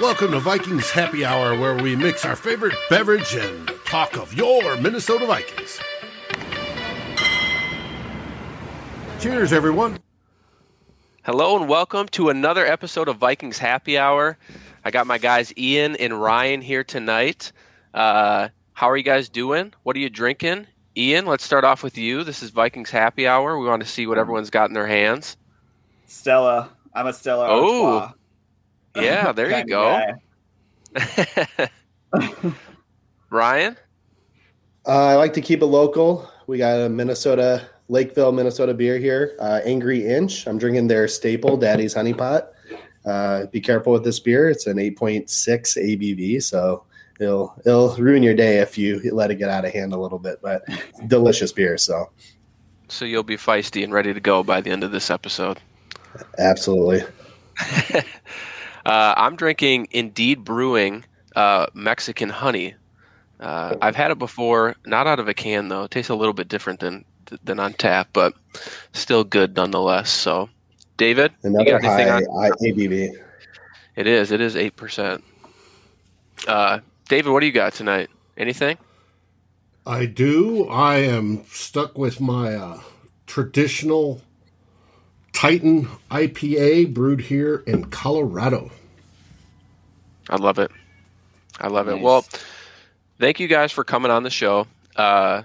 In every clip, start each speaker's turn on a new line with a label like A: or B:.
A: Welcome to Vikings Happy Hour, where we mix our favorite beverage and talk of your Minnesota Vikings. Cheers, everyone.
B: Hello and welcome to another episode of Vikings Happy Hour. I got my guys Ian and Ryan here tonight. Uh, how are you guys doing? What are you drinking? Ian, let's start off with you. This is Vikings Happy Hour. We want to see what everyone's got in their hands.
C: Stella. I'm a Stella.
B: Oh.
C: Artois
B: Yeah, there you go. Ryan?
D: Uh, I like to keep it local. We got a Minnesota, Lakeville, Minnesota beer here. Uh, Angry Inch. I'm drinking their staple, Daddy's Honey Pot. Uh, be careful with this beer. It's an 8.6 ABV, so it'll it'll ruin your day if you let it get out of hand a little bit. But delicious beer. So
B: So you'll be feisty and ready to go by the end of this episode.
D: absolutely.
B: Uh, I'm drinking Indeed Brewing uh, Mexican honey. Uh, I've had it before, not out of a can though. It tastes a little bit different than than on tap, but still good nonetheless. So, David, you
D: Another
B: got anything
D: high
B: on?
D: ABV.
B: It is. It is eight percent. Uh, David, what do you got tonight? Anything?
A: I do. I am stuck with my uh, traditional Titan IPA brewed here in Colorado.
B: I love it. I love it. Well, thank you guys for coming on the show. Uh,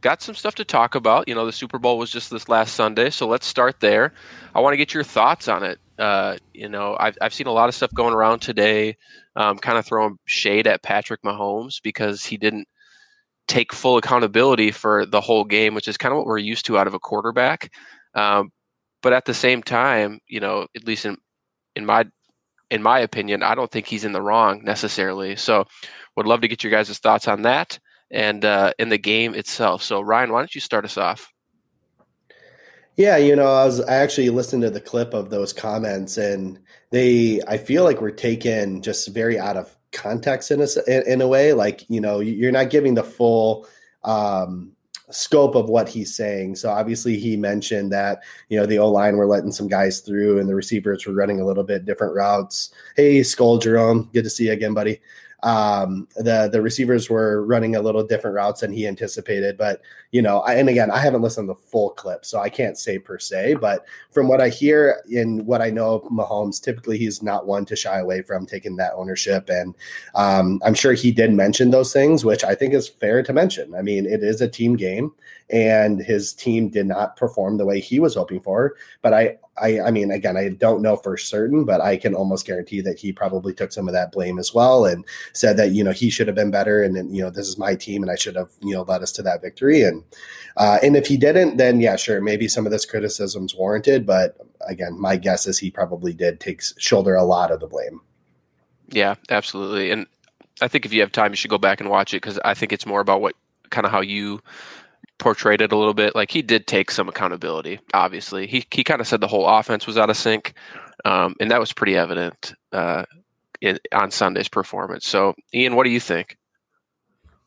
B: got some stuff to talk about. You know, the Super Bowl was just this last Sunday, so let's start there. I want to get your thoughts on it. Uh, you know, I've, I've seen a lot of stuff going around today, um, kind of throwing shade at Patrick Mahomes because he didn't take full accountability for the whole game, which is kind of what we're used to out of a quarterback. Um, but at the same time, you know, at least in in my in my opinion, I don't think he's in the wrong necessarily. So, would love to get your guys' thoughts on that and uh, in the game itself. So, Ryan, why don't you start us off?
D: Yeah, you know, I was I actually listened to the clip of those comments, and they I feel like we're taken just very out of context in a in, in a way. Like you know, you're not giving the full um, scope of what he's saying. So obviously, he mentioned that you know the O line were letting some guys through, and the receivers were running a little bit different routes. Hey, Skull Jerome, good to see you again, buddy. Um, the the receivers were running a little different routes than he anticipated, but you know, I, and again, I haven't listened to the full clip, so I can't say per se. But from what I hear and what I know of Mahomes, typically he's not one to shy away from taking that ownership, and um, I'm sure he did mention those things, which I think is fair to mention. I mean, it is a team game, and his team did not perform the way he was hoping for. But I, I, I mean, again, I don't know for certain, but I can almost guarantee that he probably took some of that blame as well, and said that you know he should have been better, and then you know this is my team, and I should have you know led us to that victory, and uh, and if he didn't, then yeah, sure, maybe some of this criticism's warranted. But again, my guess is he probably did take shoulder a lot of the blame.
B: Yeah, absolutely. And I think if you have time, you should go back and watch it because I think it's more about what kind of how you portrayed it a little bit. Like he did take some accountability. Obviously, he he kind of said the whole offense was out of sync, um, and that was pretty evident uh, in, on Sunday's performance. So, Ian, what do you think?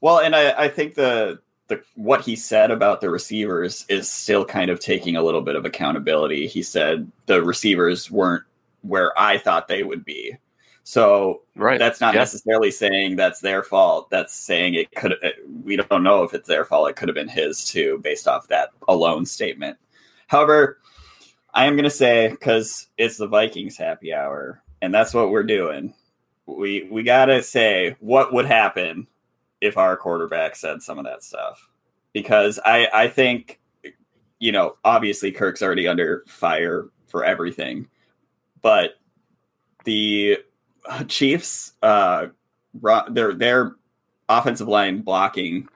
C: Well, and I, I think the the what he said about the receivers is still kind of taking a little bit of accountability. He said the receivers weren't where I thought they would be. So
B: Right.
C: that's not
B: Yeah.
C: necessarily saying that's their fault. That's saying it could. We don't know if it's their fault. It could have been his too, based off that alone statement. However, I am going to say because it's the Vikings happy hour, and that's what we're doing. We we got to say what would happen if our quarterback said some of that stuff, because I I think you know obviously Kirk's already under fire for everything, but the Chiefs, uh, their their offensive line blocking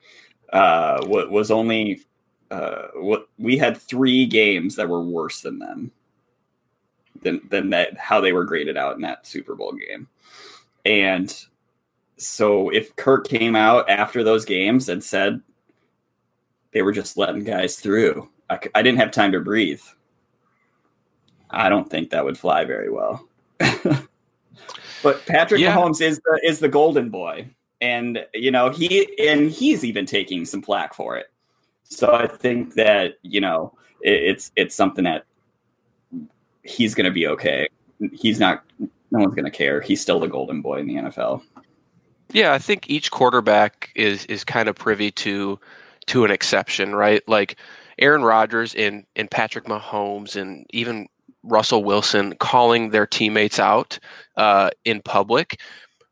C: uh, was only uh, what we had three games that were worse than them than than that how they were graded out in that Super Bowl game, and so if Kirk came out after those games and said they were just letting guys through, I didn't have time to breathe. I don't think that would fly very well. but Patrick
B: Yeah.
C: Mahomes is the is the golden boy, and you know he and he's even taking some flack for it. So I think that you know it, it's it's something that he's going to be okay. He's not no one's going to care. He's still the golden boy in the NFL.
B: Yeah, I think each quarterback is is kind of privy to to an exception, right? Like Aaron Rodgers and and Patrick Mahomes and even Russell Wilson calling their teammates out uh, in public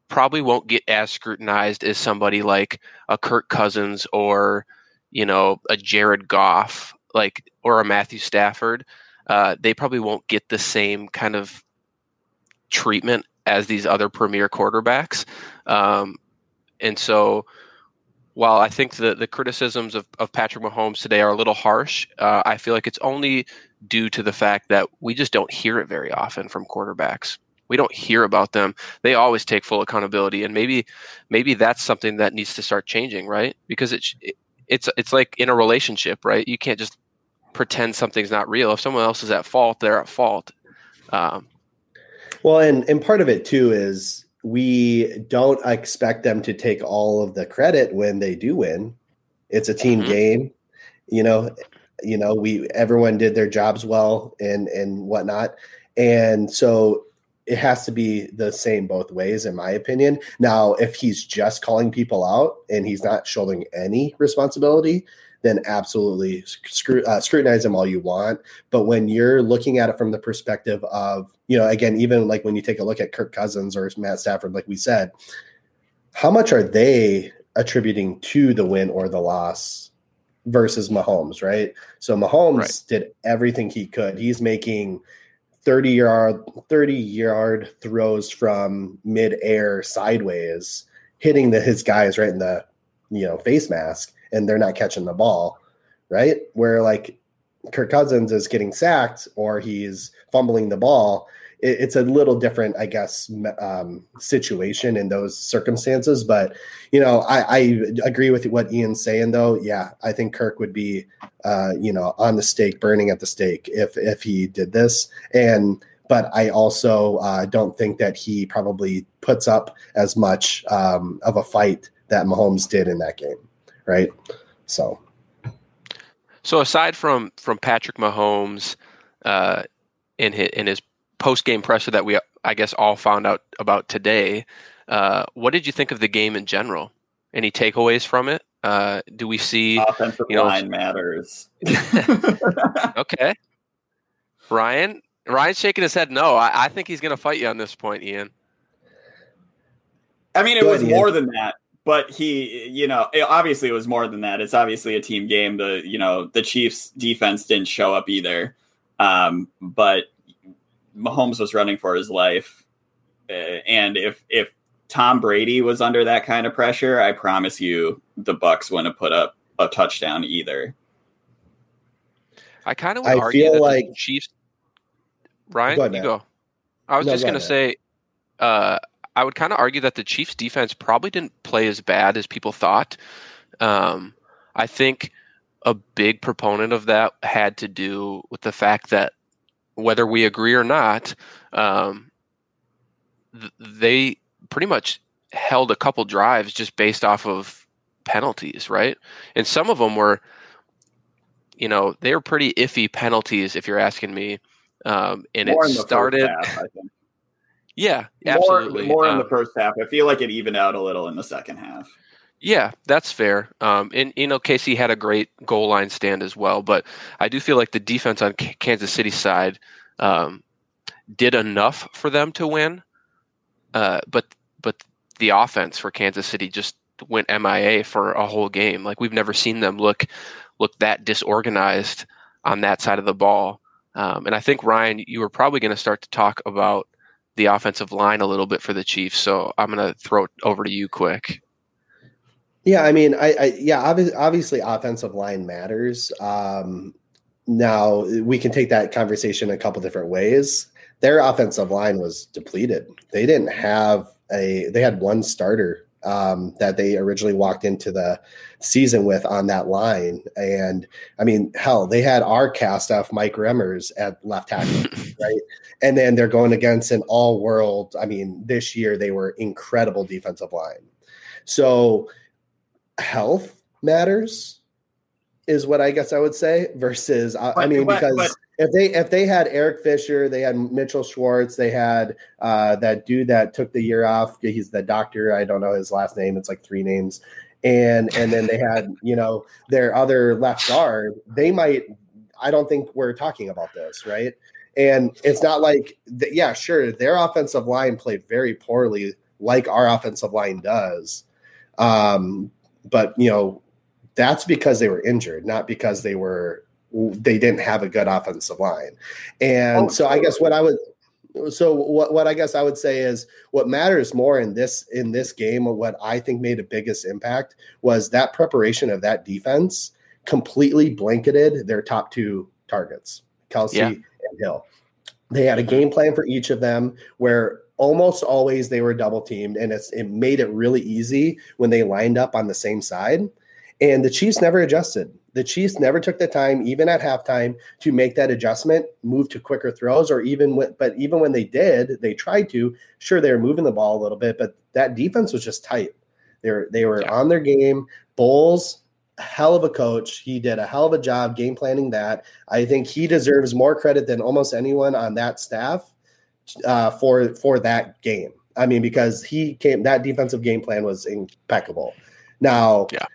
B: probably won't get as scrutinized as somebody like a Kirk Cousins or you know a Jared Goff, like or a Matthew Stafford. Uh, they probably won't get the same kind of treatment as these other premier quarterbacks. Um, and so, while I think the, the criticisms of, of Patrick Mahomes today are a little harsh, uh, I feel like it's only due to the fact that we just don't hear it very often from quarterbacks. We don't hear about them. They always take full accountability, and maybe maybe that's something that needs to start changing, right? Because it's it's it's like in a relationship, right? You can't just pretend something's not real. If someone else is at fault, they're at fault. Um,
D: well, and and part of it too is we don't expect them to take all of the credit when they do win. It's a team mm-hmm. game, you know. You know, we everyone did their jobs well and and whatnot, and so it has to be the same both ways, in my opinion. Now, if he's just calling people out and he's not shouldering any responsibility, then absolutely scru- uh, scrutinize them all you want. But when you're looking at it from the perspective of, you know, again, even like when you take a look at Kirk Cousins or Matt Stafford, like we said, how much are they attributing to the win or the loss versus Mahomes, right? So Mahomes right. did everything he could. He's making 30 yard 30 yard throws from mid-air sideways hitting the, his guys right in the you know face mask and they're not catching the ball, right? Where like Kirk Cousins is getting sacked or he's fumbling the ball. It, it's a little different, I guess, um, situation in those circumstances. But you know, I, I, agree with what Ian's saying, though. Yeah, I think Kirk would be, uh, you know, on the stake, burning at the stake if if he did this. And but I also uh, don't think that he probably puts up as much um, of a fight that Mahomes did in that game right? So,
B: so aside from from Patrick Mahomes, uh, in his in his post game presser that we I guess all found out about today, uh, what did you think of the game in general? Any takeaways from it? Uh, do we see
C: offensive you know, line matters?
B: okay, Ryan. Ryan's shaking his head. No, I, I think he's going to fight you on this point, Ian.
C: I mean, it Go was ahead, more than that but he, you know, it, obviously it was more than that. It's obviously a team game. The you know the Chiefs defense didn't show up either, um, but Mahomes was running for his life, uh, and if if Tom Brady was under that kind of pressure, I promise you the Bucks wouldn't have put up a touchdown either.
B: I kind of would I argue that like... the Chiefs. Ryan, go ahead, you go. I was no, just going to say, uh, I would kind of argue that the Chiefs' defense probably didn't play as bad as people thought. Um, I think a big proponent of that had to do with the fact that whether we agree or not, um, th- they pretty much held a couple drives just based off of penalties, right? And some of them were, you know, they were pretty iffy penalties, if you're asking me. Um, and More it started. Half, yeah, absolutely.
C: More, more um, in the um, first half. I feel like it evened out a little in the second half.
B: Yeah, that's fair. Um, and you know, Casey had a great goal line stand as well, but I do feel like the defense on K- Kansas City side um, did enough for them to win. Uh, but but the offense for Kansas City just went MIA for a whole game. Like we've never seen them look look that disorganized on that side of the ball. Um, and I think Ryan, you were probably going to start to talk about the offensive line a little bit for the Chiefs. So I'm going to throw it over to you quick.
D: Yeah, I mean, I, I yeah, obviously, obviously, offensive line matters. Um, now we can take that conversation a couple different ways. Their offensive line was depleted. They didn't have a. They had one starter um, that they originally walked into the season with on that line. And I mean, hell, they had our cast off Mike Remmers at left tackle, right? And then they're going against an all world. I mean, this year they were incredible defensive line. So health matters is what I guess I would say. Versus, I, I mean, because
C: but,
D: if they if they had Eric Fisher, they had Mitchell Schwartz, they had uh, that dude that took the year off. He's the doctor. I don't know his last name. It's like three names. And and then they had you know their other left guard. They might. I don't think we're talking about this, right? And it's not like, yeah, sure, their offensive line played very poorly, like our offensive line does. Um, but you know, that's because they were injured, not because they were they didn't have a good offensive line. And oh, so I guess what I would so what, what I guess I would say is what matters more in this in this game or what I think made the biggest impact was that preparation of that defense completely blanketed their top two targets, Kelce yeah. and Hill. They had a game plan for each of them where almost always they were double teamed and it's it made it really easy when they lined up on the same side. And the Chiefs never adjusted. The Chiefs never took the time, even at halftime, to make that adjustment, move to quicker throws, or even when, but even when they did, they tried to. Sure, they were moving the ball a little bit, but that defense was just tight. They were they were yeah. on their game. Bowles, hell of a coach. He did a hell of a job game planning that. I think he deserves more credit than almost anyone on that staff uh, for for that game. I mean, because he came that defensive game plan was impeccable. Now, yeah.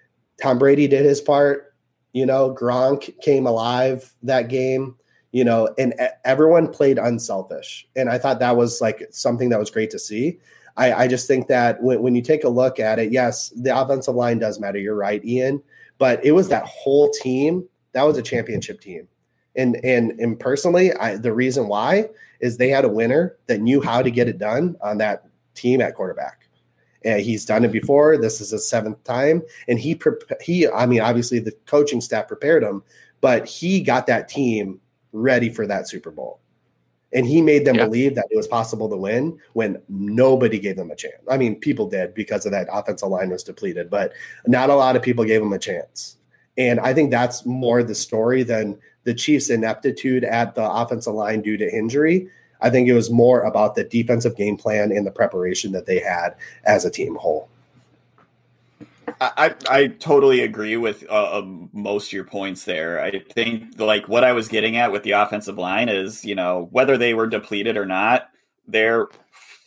D: Tom Brady did his part. You know, Gronk came alive that game. You know, and everyone played unselfish, and I thought that was like something that was great to see. I, I just think that when, when you take a look at it, yes, the offensive line does matter. You're right, Ian, but it was that whole team that was a championship team. And and and personally, I, the reason why is they had a winner that knew how to get it done on that team at quarterback. And he's done it before. This is his seventh time, and he he. I mean, obviously the coaching staff prepared him, but he got that team ready for that Super Bowl, and he made them yeah. believe that it was possible to win when nobody gave them a chance. I mean, people did because of that offensive line was depleted, but not a lot of people gave him a chance. And I think that's more the story than the Chiefs' ineptitude at the offensive line due to injury. I think it was more about the defensive game plan and the preparation that they had as a team whole.
C: I, I totally agree with uh, um, most of your points there. I think like what I was getting at with the offensive line is, you know, whether they were depleted or not, they're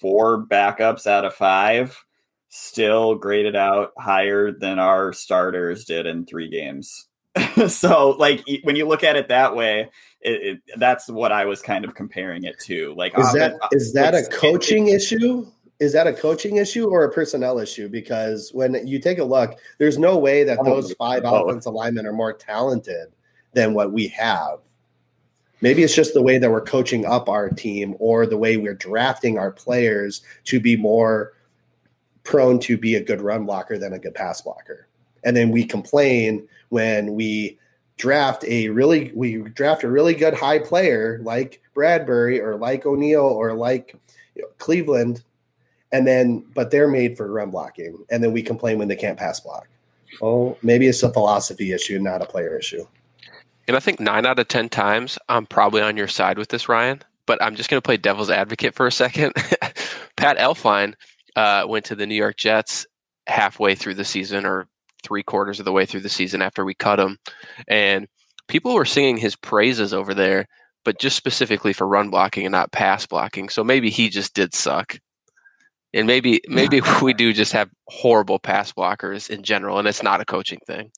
C: four backups out of five still graded out higher than our starters did in three games. so like when you look at it that way, it, it, that's what I was kind of comparing it to. Like,
D: is ah, that ah, is that a coaching it, issue? Is that a coaching issue or a personnel issue? Because when you take a look, there's no way that those five offensive linemen are more talented than what we have. Maybe it's just the way that we're coaching up our team or the way we're drafting our players to be more prone to be a good run blocker than a good pass blocker. And then we complain when we draft a really we draft a really good high player like Bradbury or like O'Neill or like you know, Cleveland, and then but they're made for run blocking, and then we complain when they can't pass block. Oh, maybe it's a philosophy issue, not a player issue.
B: And I think nine out of ten times I'm probably on your side with this, Ryan. But I'm just going to play devil's advocate for a second. Pat Elflein uh, went to the New York Jets halfway through the season or three quarters of the way through the season after we cut him. And people were singing his praises over there, but just specifically for run blocking and not pass blocking. So maybe he just did suck. And maybe maybe we do just have horrible pass blockers in general, and it's not a coaching thing.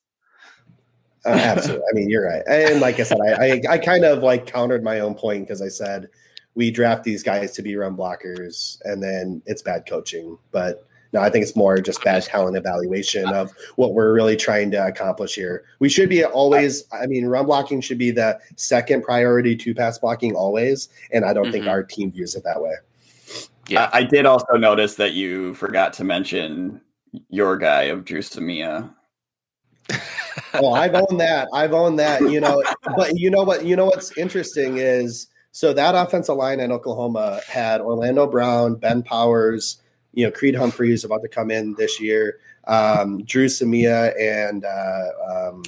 D: Uh, absolutely. I mean, you're right. And like I said, I, I, I kind of like countered my own point because I said we draft these guys to be run blockers, and then it's bad coaching. But no, I think it's more just bad talent evaluation of what we're really trying to accomplish here. We should be always, I mean, run blocking should be the second priority to pass blocking always. And I don't mm-hmm. think our team views it that way.
C: Yeah. I, I, did also notice that you forgot to mention your guy of Dru Samia.
D: oh, I've owned that. I've owned that, you know, but you know what, you know, what's interesting is, so that offensive line in Oklahoma had Orlando Brown, Ben Powers, you know, Creed Humphreys about to come in this year, um, Dru Samia and uh, um,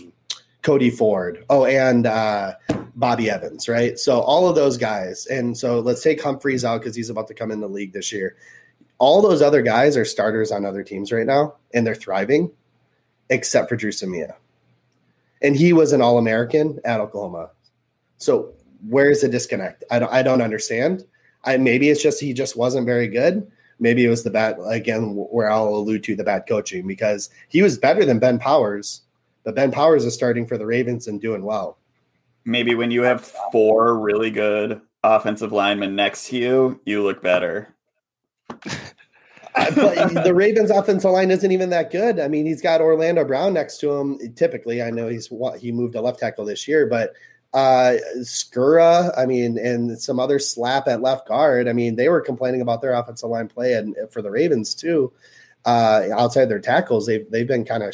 D: Cody Ford. Oh, and uh, Bobby Evans, right? So all of those guys. And so let's take Humphreys out because he's about to come in the league this year. All those other guys are starters on other teams right now, and they're thriving, except for Dru Samia. and he was an All American at Oklahoma. So where's the disconnect? I don't I don't understand. I maybe it's just he just wasn't very good. Maybe it was the bad again where I'll allude to the bad coaching because he was better than Ben Powers, but Ben Powers is starting for the Ravens and doing well.
C: Maybe when you have four really good offensive linemen next to you, you look better.
D: Uh, but the Ravens' offensive line isn't even that good. I mean, he's got Orlando Brown next to him. Typically, I know he's he moved to left tackle this year, but uh Skura, I mean, and some other slap at left guard. I mean, they were complaining about their offensive line play and for the Ravens too. Uh outside their tackles, they've they've been kind of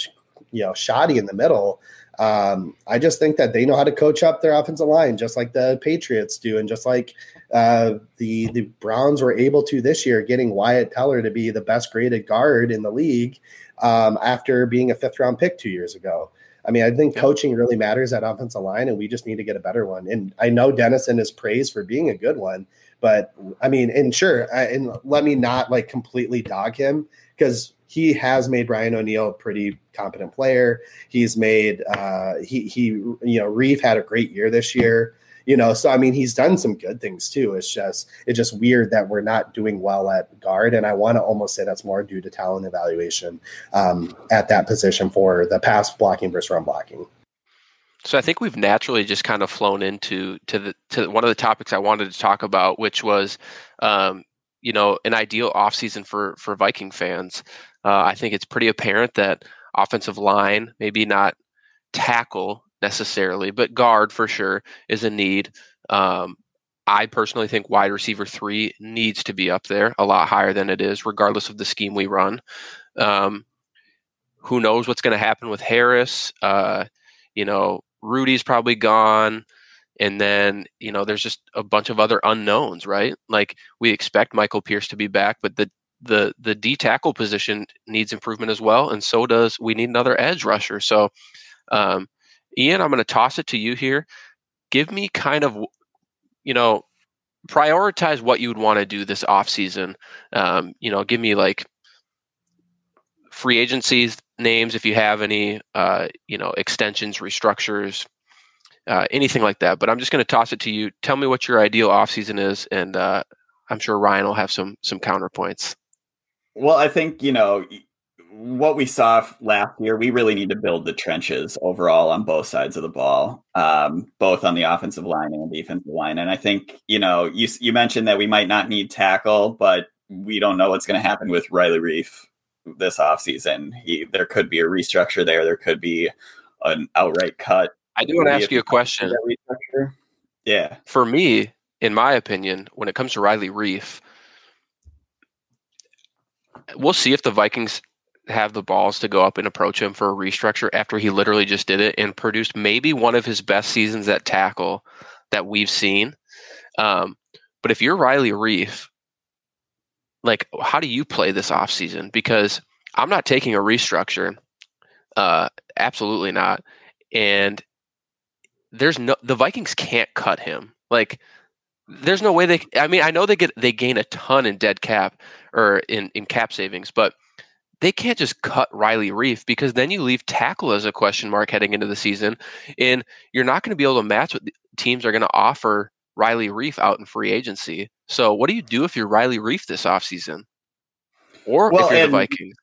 D: you know shoddy in the middle. Um, I just think that they know how to coach up their offensive line, just like the Patriots do, and just like uh, the the Browns were able to this year, getting Wyatt Teller to be the best graded guard in the league um, after being a fifth round pick two years ago. I mean, I think coaching really matters at offensive line, and we just need to get a better one. And I know Dennison is praised for being a good one, but I mean, and sure, I, and let me not like completely dog him because he has made Brian O'Neill a pretty competent player. He's made uh, he he you know Reiff had a great year this year you know so i mean he's done some good things too. It's just it's just weird that we're not doing well at guard. And i want to almost say that's more due to talent evaluation um, at that position for the pass blocking versus run blocking.
B: So I think we've naturally just kind of flown into to the to one of the topics I wanted to talk about, which was, um, you know, an ideal offseason for for Viking fans. Uh, I think it's pretty apparent that offensive line, maybe not tackle necessarily, but guard for sure is a need. Um, I personally think wide receiver three needs to be up there a lot higher than it is, regardless of the scheme we run. Um, who knows what's going to happen with Harris? Uh, you know, Rudy's probably gone. And then, you know, there's just a bunch of other unknowns, right? Like we expect Michael Pierce to be back, but the the the D tackle position needs improvement as well, and so does we need another edge rusher. So um, Ian, I'm going to toss it to you here. Give me kind of, you know, prioritize what you would want to do this off season. Um, you know, give me like free agencies names if you have any, uh, you know, extensions, restructures, uh, anything like that. But I'm just going to toss it to you. Tell me what your ideal off season is, and uh, I'm sure Ryan will have some some counterpoints.
C: Well, I think you know what we saw last year, we really need to build the trenches overall on both sides of the ball, um, both on the offensive line and the defensive line. And I think you know you you mentioned that we might not need tackle, but we don't know what's going to happen with Riley Reiff this offseason. He there could be a restructure there. There could be an outright cut.
B: I do want to ask you a question.
C: Yeah.
B: For me, in my opinion, when it comes to Riley Reiff, we'll see if the Vikings have the balls to go up and approach him for a restructure after he literally just did it and produced maybe one of his best seasons at tackle that we've seen. Um, but if you're Riley Reiff, like, how do you play this offseason? Because I'm not taking a restructure. Uh, absolutely not. And there's no, the Vikings can't cut him. Like, there's no way they, I mean, I know they get, they gain a ton in dead cap or in, in cap savings, but they can't just cut Riley Reiff because then you leave tackle as a question mark heading into the season, and you're not going to be able to match what teams are going to offer Riley Reiff out in free agency. So, what do you do if you're Riley Reiff this offseason? Or well, if you're and, the Vikings?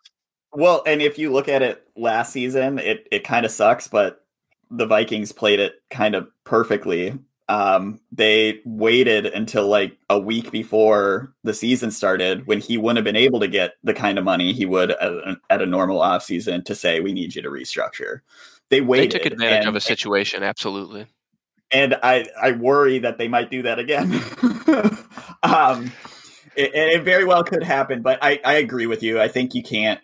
C: Well, and if you look at it last season, it, it kind of sucks, but the Vikings played it kind of perfectly um, they waited until like a week before the season started when he wouldn't have been able to get the kind of money he would at a, at a normal offseason to say, we need you to restructure. They waited.
B: They took advantage and, of a situation, absolutely.
C: And I, I worry that they might do that again. um, it, it very well could happen, but I, I agree with you. I think you can't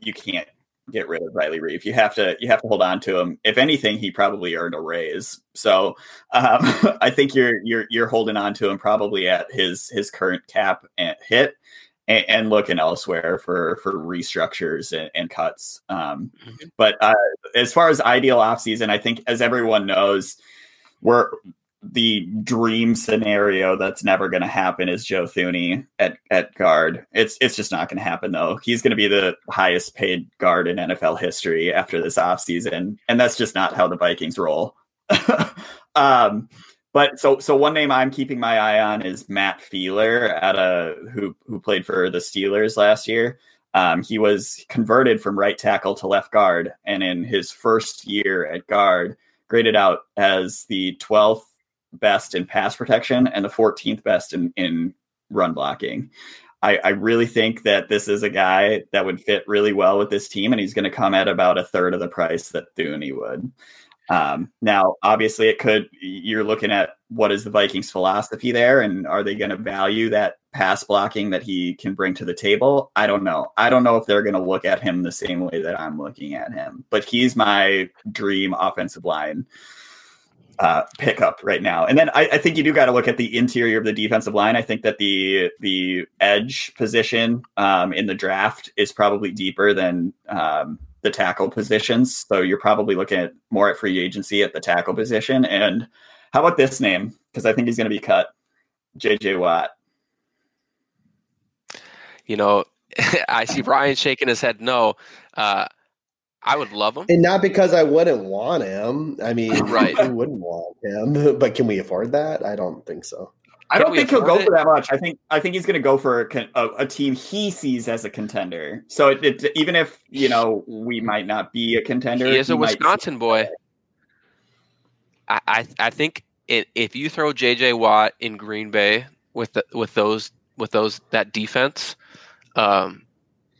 C: you can't get rid of Riley Reiff. You have to you have to hold on to him. If anything, he probably earned a raise. So um, I think you're you're you're holding on to him probably at his his current cap and hit. And, and looking elsewhere for for restructures and, and cuts. Um, mm-hmm. But uh, as far as ideal offseason, I think as everyone knows, we're the dream scenario that's never going to happen is Joe Thuney at, at guard. It's it's just not going to happen though. He's going to be the highest paid guard in NFL history after this offseason. and that's just not how the Vikings roll. um, but so so one name I'm keeping my eye on is Matt Feiler at a who who played for the Steelers last year. Um, he was converted from right tackle to left guard, and in his first year at guard, graded out as the 12th best in pass protection and the 14th best in, in run blocking. I, I really think that this is a guy that would fit really well with this team, and he's going to come at about a third of the price that Thuney would. Um, now, obviously, it could. You're looking at what is the Vikings' philosophy there, and are they going to value that pass blocking that he can bring to the table? I don't know. I don't know if they're going to look at him the same way that I'm looking at him. But he's my dream offensive line uh, pickup right now. And then I, I think you do got to look at the interior of the defensive line. I think that the the edge position um, in the draft is probably deeper than um, the tackle positions. So you're probably looking at more at free agency at the tackle position. And how about this name? Because I think he's going to be cut. JJ Watt.
B: You know, I see Brian shaking his head no. Uh, I would love him.
D: And not because I wouldn't want him. I mean,
B: right.
D: who wouldn't want him? But can we afford that? I don't think so.
C: I don't think he'll go it? for that much. I think I think he's going to go for a, a, a, team he sees as a contender. So it, it, even if you know we might not be a contender,
B: he is a Wisconsin boy. I, I, I think it, if you throw JJ Watt in Green Bay with the, with those with those that defense, um,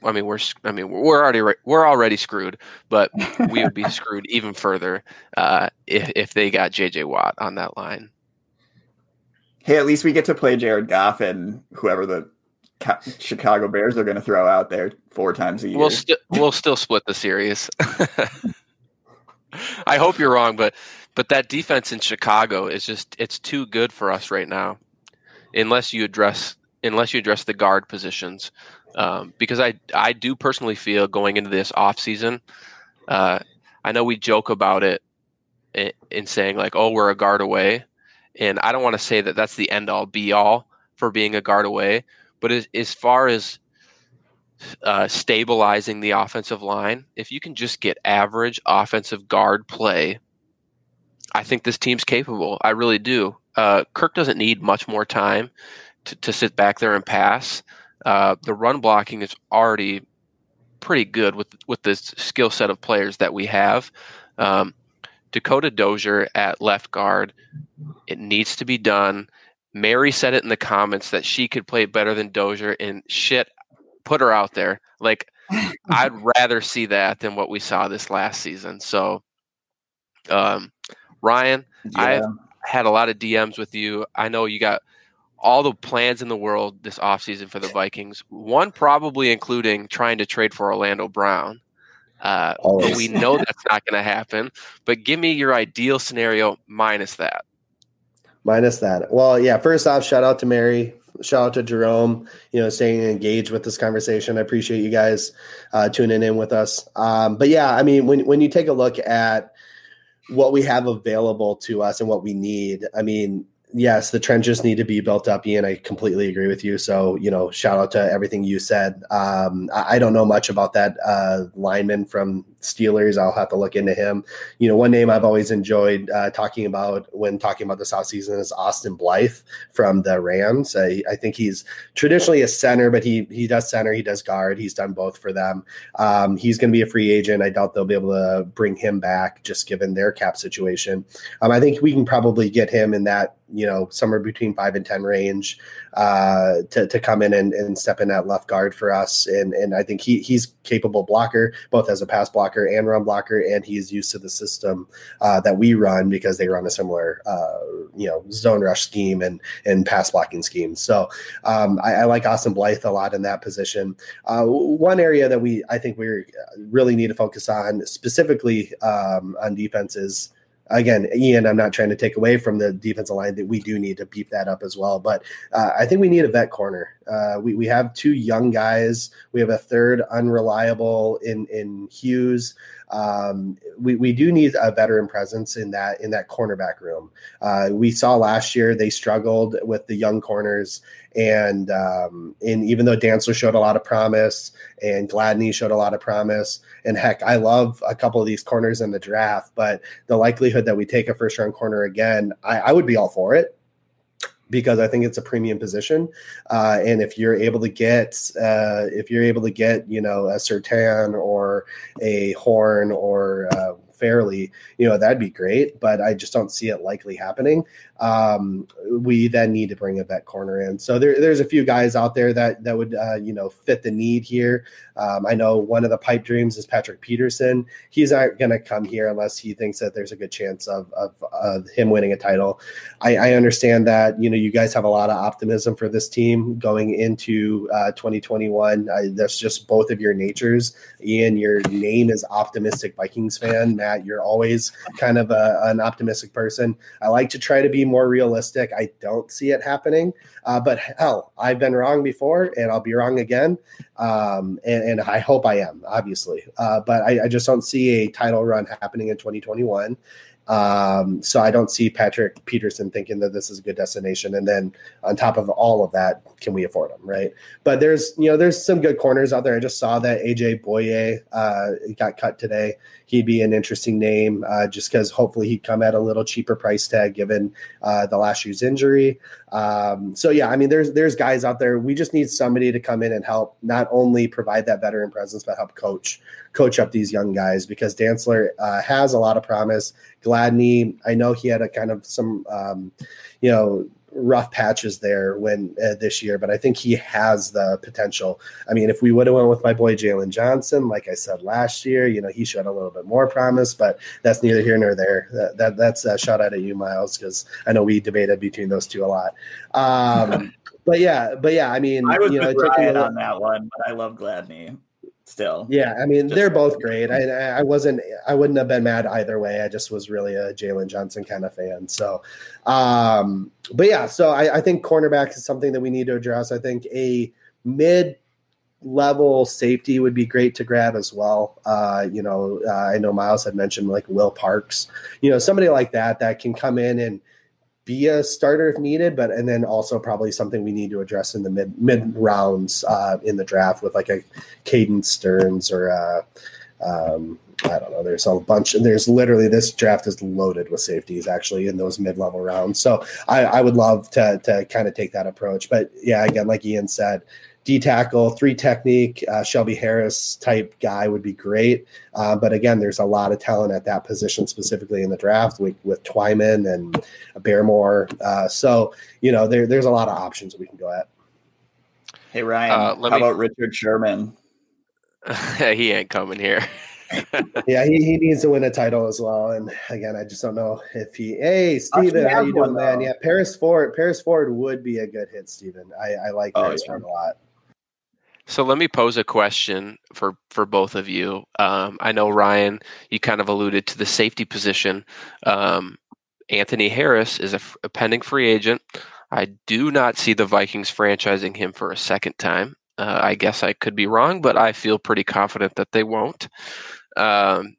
B: I mean we're I mean we're already we're already screwed, but we would be screwed even further uh, if if they got JJ Watt on that line
C: hey, at least we get to play Jared Goff and whoever the Chicago Bears are going to throw out there four times a year.
B: We'll, st- we'll still split the series. I hope you're wrong, but but that defense in Chicago is just it's too good for us right now, unless you address unless you address the guard positions. Um, because I I do personally feel going into this off season, uh, I know we joke about it in, in saying like, oh, we're a guard away, and I don't want to say that that's the end all be all for being a guard away, but as, as far as uh, stabilizing the offensive line, if you can just get average offensive guard play, I think this team's capable. I really do. Uh, Kirk doesn't need much more time to, to sit back there and pass. Uh, the run blocking is already pretty good with with the skill set of players that we have. Um, Dakota Dozier at left guard. It needs to be done. Mary said it in the comments that she could play better than Dozier, and shit, put her out there. Like, I'd rather see that than what we saw this last season. So, um, Ryan, yeah. I had a lot of DMs with you. I know you got all the plans in the world this offseason for the Vikings. One probably including trying to trade for Orlando Brown. Uh, but we know that's not going to happen. But give me your ideal scenario minus that.
D: Minus that. Well, yeah. First off, shout out to Mary. Shout out to Jerome. You know, staying engaged with this conversation. I appreciate you guys uh, tuning in with us. Um, but yeah, I mean, when when you take a look at what we have available to us and what we need, I mean, yes, the trenches need to be built up, Ian. I completely agree with you. So, you know, shout out to everything you said. Um, I, I, don't know much about that uh, lineman from Steelers. I'll have to look into him. You know, one name I've always enjoyed uh, talking about when talking about this South season is Austin Blythe from the Rams. I, I, think he's traditionally a center, but he he does center, he does guard. He's done both for them. Um, he's going to be a free agent. I doubt they'll be able to bring him back just given their cap situation. Um, I think we can probably get him in that you know somewhere between five and ten range uh, to to come in and, and step in that left guard for us. And and I think he he's capable blocker both as a pass blocker and run blocker, and he's used to the system uh, that we run because they run a similar uh, you know zone rush scheme and and pass blocking scheme. So um, I, I, like Austin Blythe a lot in that position. Uh, one area that we I think we really need to focus on specifically um, on defense is again, Ian, I'm not trying to take away from the defensive line that we do need to beef that up as well. But uh, I think we need a vet corner. Uh, we we have two young guys. We have a third unreliable in in Hughes. Um, we, we do need a veteran presence in that in that cornerback room. Uh, we saw last year they struggled with the young corners, and um, and even though Dantzler showed a lot of promise and Gladney showed a lot of promise, and heck, I love a couple of these corners in the draft, but the likelihood that we take a first round corner again, I, I would be all for it because I think it's a premium position. Uh, and if you're able to get, uh, if you're able to get, you know, a Surtain or a Horn or uh, Farley, you know, that'd be great. But I just don't see it likely happening um, we then need to bring a vet corner in. So there, there's a few guys out there that that would uh, you know fit the need here. Um, I know one of the pipe dreams is Patrick Peterson. He's not going to come here unless he thinks that there's a good chance of of, of him winning a title. I, I, understand that you know you guys have a lot of optimism for this team going into uh, 2021. I, that's just both of your natures. Ian, your name is optimistic Vikings fan. Matt, you're always kind of a, an optimistic person. I like to try to be more realistic. I don't see it happening. Uh, but hell, I've been wrong before and I'll be wrong again. Um, and, and, I hope I am, obviously. Uh, but I, I, just don't see a title run happening in 2021. Um, so I don't see Patrick Peterson thinking that this is a good destination. And then on top of all of that, can we afford him? Right. But there's, you know, there's some good corners out there. I just saw that AJ Bouye uh, got cut today. He'd be an interesting name uh, just because hopefully he'd come at a little cheaper price tag given uh, the last year's injury. Um, so yeah, I mean, there's there's guys out there. We just need somebody to come in and help not only provide that veteran presence, but help coach coach up these young guys because Dantzler uh, has a lot of promise. Gladney, I know he had a kind of some, um, you know, rough patches there when uh, this year, but I think he has the potential. I mean, if we would have went with my boy Jaylon Johnson, like I said last year, you know, he showed a little bit more promise, but that's neither here nor there. That, that that's a shout out at you, Miles, because I know we debated between those two a lot. Um, but yeah, but yeah, I mean,
C: I was
D: you know,
C: Ryan on that one, but I love Gladney still.
D: Yeah, I mean they're both great. I I wasn't I wouldn't have been mad either way. I just was really a Jaylon Johnson kind of fan. So, um, but yeah, so I, I think cornerback is something that we need to address. I think a mid level safety would be great to grab as well. Uh, you know, uh, I know Miles had mentioned like Will Parks. You know, somebody like that that can come in and be a starter if needed, but and then also probably something we need to address in the mid mid rounds uh, in the draft with like a Caden Sterns or uh, um, I don't know. There's a bunch, and there's literally this draft is loaded with safeties actually in those mid level rounds. So I, I would love to to kind of take that approach. But yeah, again, like Ian said, D tackle, three technique, uh, Shelby Harris type guy would be great. Uh, but again, there's a lot of talent at that position, specifically in the draft with, with Twyman and Barmore. Uh, so, you know, there, there's a lot of options that we can go at.
C: Hey, Ryan, uh, how me... about Richard Sherman?
B: he ain't coming here.
D: yeah, he, he needs to win a title as well. And again, I just don't know if he. Hey, Steven, how you doing, man? Yeah, Paris Ford. Paris Ford would be a good hit, Steven. I, I like oh, Paris yeah. Ford a lot.
B: So let me pose a question for for both of you. Um, I know Ryan, you kind of alluded to the safety position. Um, Anthony Harris is a, a, pending free agent. I do not see the Vikings franchising him for a second time. Uh, I guess I could be wrong, but I feel pretty confident that they won't. Um,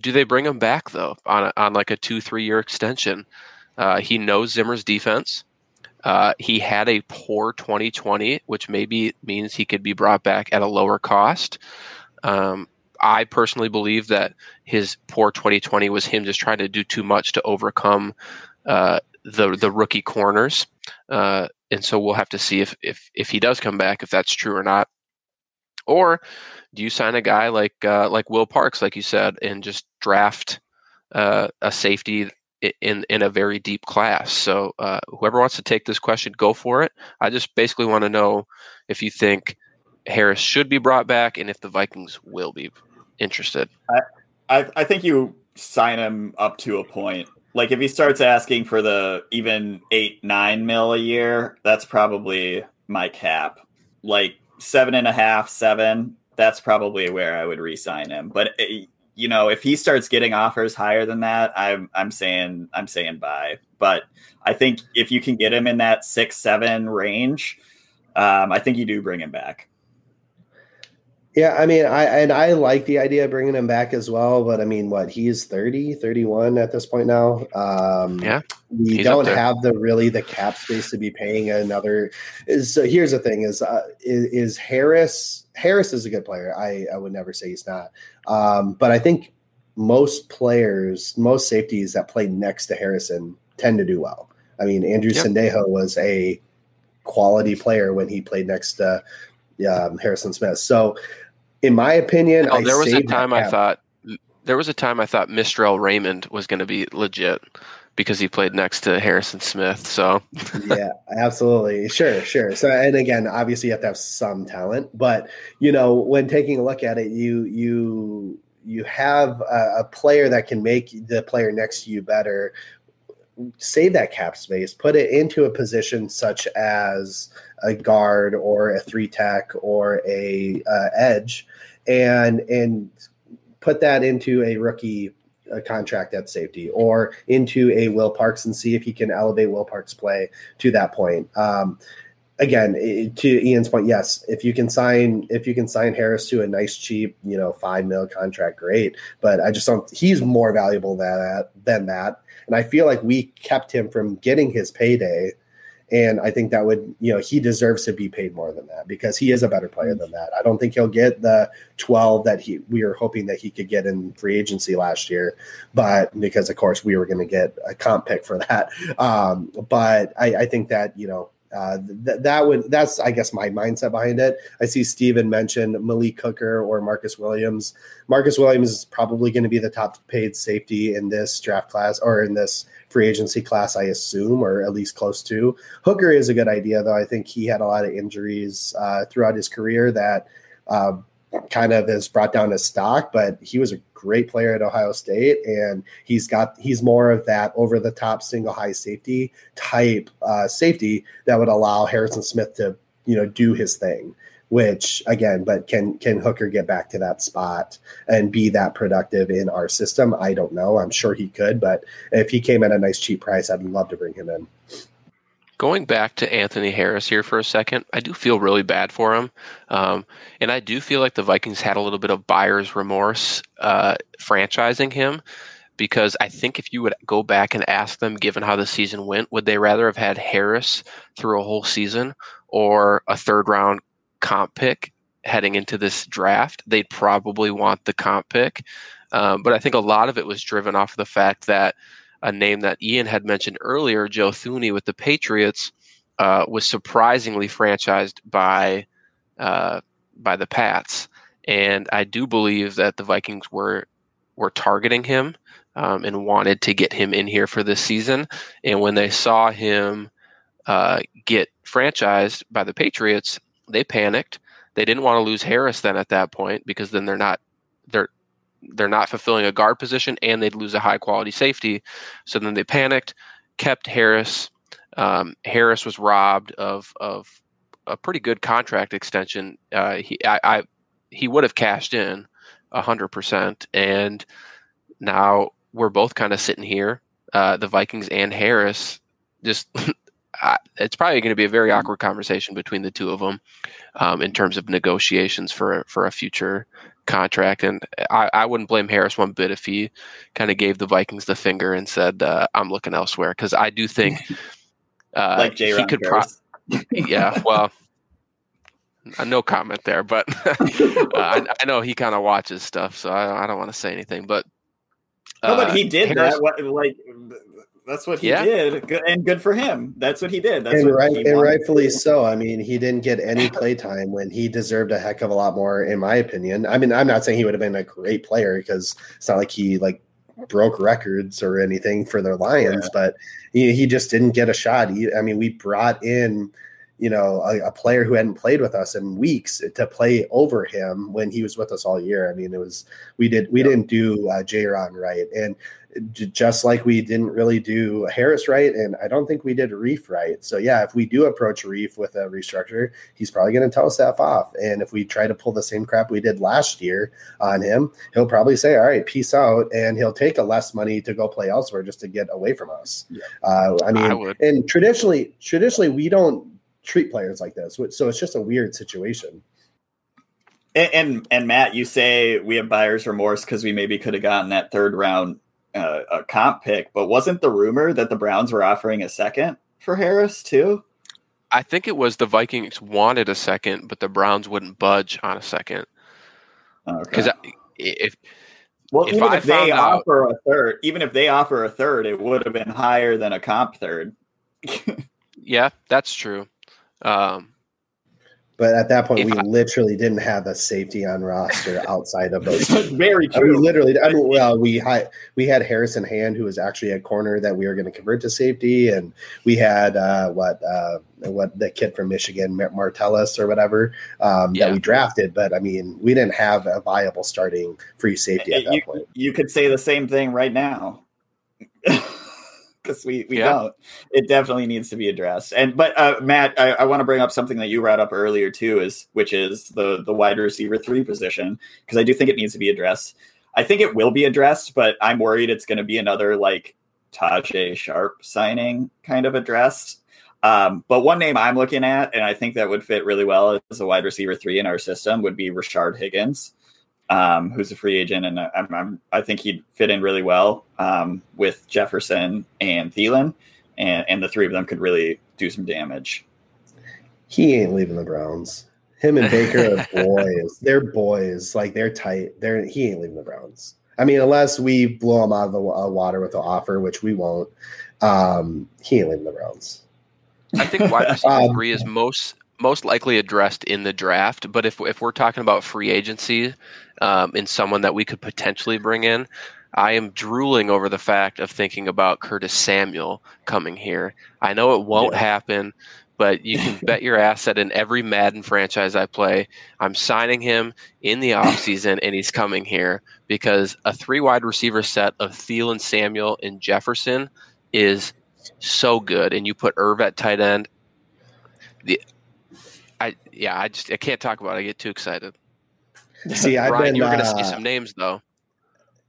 B: do they bring him back though on a, on like a two three year extension? Uh, he knows Zimmer's defense. Uh, he had a poor 2020, which maybe means he could be brought back at a lower cost. Um, I personally believe that his poor 2020 was him just trying to do too much to overcome uh, the the rookie corners, uh, and so we'll have to see if if if he does come back, if that's true or not. Or do you sign a guy like uh, like Will Parks, like you said, and just draft uh, a safety in in a very deep class. So uh, whoever wants to take this question, go for it. I just basically want to know if you think Harris should be brought back and if the Vikings will be interested.
C: I I, I think you sign him up to a point. Like if he starts asking for the even eight nine mil a year, that's probably my cap. Like seven and a half, seven. That's probably where I would re-sign him. But eh, you know, if he starts getting offers higher than that, I'm I'm saying I'm saying buy. But I think if you can get him in that six seven range, Um, I think you do bring him back.
D: Yeah, I mean, I and I like the idea of bringing him back as well, but I mean, what he's 30, 31 at this point now. Um,
B: yeah,
D: we don't have the really the cap space to be paying another. So here's the thing: is uh, is, is, Harris Harris is a good player. I I would never say he's not, um, but I think most players, most safeties that play next to Harrison tend to do well. I mean, Andrew yep. Sendejo was a quality player when he played next to um, Harrison Smith. So in my opinion,
B: oh, there was a time I thought there was a time I thought Mistral Raymond was going to be legit because he played next to Harrison Smith. So
D: yeah, absolutely, sure, sure. So and again, obviously you have to have some talent, but you know when taking a look at it, you you you have a, a player that can make the player next to you better save that cap space, put it into a position such as a guard or a three tech or a uh, edge, and and put that into a rookie uh, contract at safety or into a Will Parks and see if he can elevate Will Parks' play to that point. Um, again, to Ian's point, yes, if you can sign if you can sign Harris to a nice cheap, you know, five mil contract, great. But I just don't. He's more valuable than that than that, and I feel like we kept him from getting his payday and I think that would, you know, he deserves to be paid more than that because he is a better player than that. I don't think he'll get the 12 that he we were hoping that he could get in free agency last year, but because of course we were going to get a comp pick for that. Um, but I, I think that you know uh, th- that would that's I guess my mindset behind it. I see Steven mention Malik Hooker or Marcus Williams. Marcus Williams is probably going to be the top paid safety in this draft class or in this free agency class, I assume, or at least close to. Hooker is a good idea, though. I think he had a lot of injuries uh, throughout his career that uh, kind of has brought down his stock, but he was a great player at Ohio State, and he's got he's more of that over the top single high safety type uh, safety that would allow Harrison Smith to you know do his thing. Which again, but can can Hooker get back to that spot and be that productive in our system? I don't know. I'm sure he could, but if he came at a nice cheap price, I'd love to bring him in.
B: Going back to Anthony Harris here for a second, I do feel really bad for him. Um, and I do feel like the Vikings had a little bit of buyer's remorse uh, franchising him because I think if you would go back and ask them, given how the season went, would they rather have had Harris through a whole season or a third round comp pick heading into this draft? They'd probably want the comp pick. Um, but I think a lot of it was driven off of the fact that a name that Ian had mentioned earlier, Joe Thuney with the Patriots, uh, was surprisingly franchised by uh, by the Pats, and I do believe that the Vikings were were targeting him um, and wanted to get him in here for this season. And when they saw him uh, get franchised by the Patriots, they panicked. They didn't want to lose Harris then at that point because then they're not they're they're not fulfilling a guard position and they'd lose a high quality safety. So then they panicked, kept Harris. Um, Harris was robbed of of a pretty good contract extension. Uh, he I, I, he would have cashed in hundred percent, and now we're both kind of sitting here, uh, the Vikings and Harris. Just it's probably going to be a very awkward conversation between the two of them um, in terms of negotiations for for a future contract. And I, I wouldn't blame Harris one bit if he kind of gave the Vikings the finger and said, uh, "I'm looking elsewhere." Because I do think
C: uh, like he could. Pro-
B: yeah, well, no comment there, but uh, I, I, know he kind of watches stuff, so I, I don't want to say anything. But
C: no, but he uh, did Harris, that. What, like that's what he yeah. did, and good for him. That's what he did. That's
D: and, right, and rightfully so. I mean, he didn't get any play time when he deserved a heck of a lot more, in my opinion. I mean, I'm not saying he would have been a great player because it's not like he like broke records or anything for the Lions, yeah. but he, he just didn't get a shot. He, I mean, we brought in you know, a, a, player who hadn't played with us in weeks to play over him when he was with us all year. I mean, it was we did we didn't do uh, Jayron right, and just like we didn't really do Harris right, and I don't think we did Reiff right. So yeah, if we do approach Reiff with a restructure, he's probably going to tell us that off. And if we try to pull the same crap we did last year on him, he'll probably say, "All right, peace out," and he'll take a less money to go play elsewhere just to get away from us. Yeah. Uh, I mean, I and traditionally, traditionally we don't treat players like this. So it's just a weird situation.
C: And and, and Matt, you say we have buyer's remorse because we maybe could have gotten that third round uh, a comp pick, but wasn't the rumor that the Browns were offering a second for Harris too?
B: I think it was the Vikings wanted a second, but the Browns wouldn't budge on a second. Because okay. if
C: well, if even I if they out, offer a third, even if they offer a third, it would have been higher than a comp third.
B: yeah, that's true. Um,
D: but at that point, we I, literally didn't have a safety on roster outside of those.
C: Very true. I
D: mean, literally, I mean, well, we had we had Harrison Hand, who was actually a corner that we were going to convert to safety, and we had uh, what uh, what the kid from Michigan, Martellus or whatever, um, yeah. that we drafted. But I mean, we didn't have a viable starting free safety at that
C: you,
D: point.
C: You could say the same thing right now. because we, we yeah. don't. It definitely needs to be addressed. And but uh, Matt, I, I want to bring up something that you brought up earlier too, is which is the the wide receiver three position because I do think it needs to be addressed. I think it will be addressed, but I'm worried it's going to be another like Tajae Sharpe signing kind of addressed. Um, but one name I'm looking at, and I think that would fit really well as a wide receiver three in our system, would be Rashard Higgins um, who's a free agent, and I'm, I'm, i think he'd fit in really well um, with Jefferson and Thielen, and, and the three of them could really do some damage.
D: He ain't leaving the Browns. Him and Baker are boys. They're boys. Like they're tight. They're he ain't leaving the Browns. I mean, unless we blow him out of the uh, water with an offer, which we won't. Um, he ain't leaving the Browns.
B: I think wide receiver um, three is most most likely addressed in the draft. But if if we're talking about free agency um, in someone that we could potentially bring in, I am drooling over the fact of thinking about Curtis Samuel coming here. I know it won't yeah. happen, but you can bet your ass that in every Madden franchise I play, I'm signing him in the offseason and he's coming here because a three wide receiver set of Thielen, Samuel, and Jefferson is so good. And you put Irv at tight end. The, I yeah, I just I can't talk about it. I get too excited.
D: See, I've
B: Ryan,
D: been,
B: you were going to
D: uh,
B: see some names though.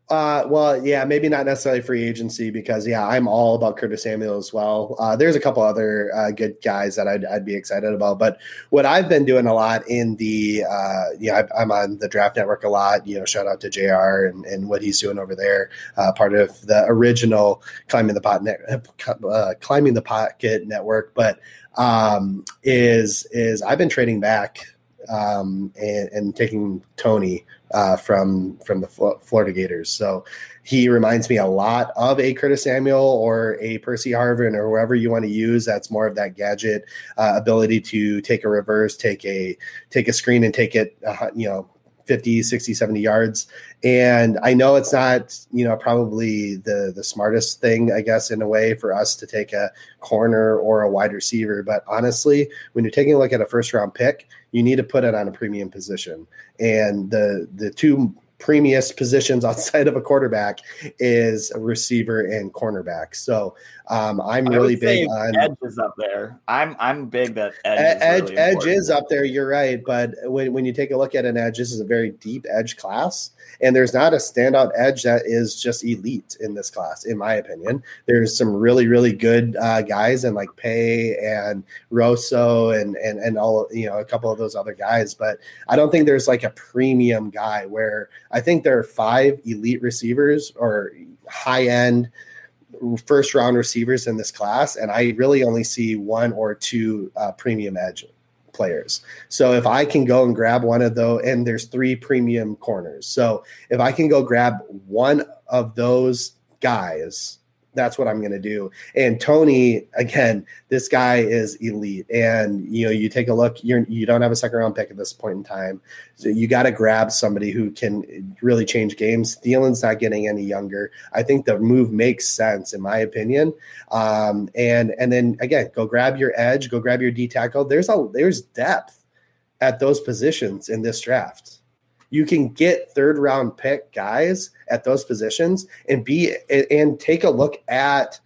D: Uh, well, yeah, maybe not necessarily free agency because yeah, I'm all about Curtis Samuel as well. Uh, there's a couple other uh, good guys that I'd, I'd be excited about, but what I've been doing a lot in the uh, yeah, I, am on the Draft Network a lot. You know, shout out to Jr. and, and what he's doing over there. Uh, part of the original climbing the pot net, uh, climbing the pocket network, but um, is is I've been trading back um, and, and, taking Toney uh, from from the Florida Gators. So he reminds me a lot of a Curtis Samuel or a Percy Harvin or whoever you want to use. That's more of that gadget uh, ability to take a reverse, take a take a screen, and take it. Uh, you know. 50 60 70 yards and i know it's not you know probably the the smartest thing i guess in a way for us to take a corner or a wide receiver but honestly when you're taking a look at a first round pick you need to put it on a premium position. And the the two premiest positions outside of a quarterback is a receiver and cornerback. So um, I'm really big on
C: edge is up there. I'm I'm big that
D: edge. Edge, is, really edge is up there. You're right, but when when you take a look at an edge, this is a very deep edge class. And there's not a standout edge that is just elite in this class, in my opinion. There's some really, really good uh, guys and like Paye and Rousseau and and and all you know a couple of those other guys, but I don't think there's like a premium guy where I think there are five elite receivers or high end first round receivers in this class, and I really only see one or two uh, premium edge players. So if I can go and grab one of those, and there's three premium corners. So if I can go grab one of those guys that's what I'm going to do. And Toney, again, this guy is elite. And you know, you take a look, you're you don't have a second round pick at this point in time, so you got to grab somebody who can really change games. Thielen's not getting any younger. I think the move makes sense in my opinion. Um, and and then again, go grab your edge, go grab your D tackle. There's a there's depth at those positions in this draft you can get third round pick guys at those positions and be and take a look at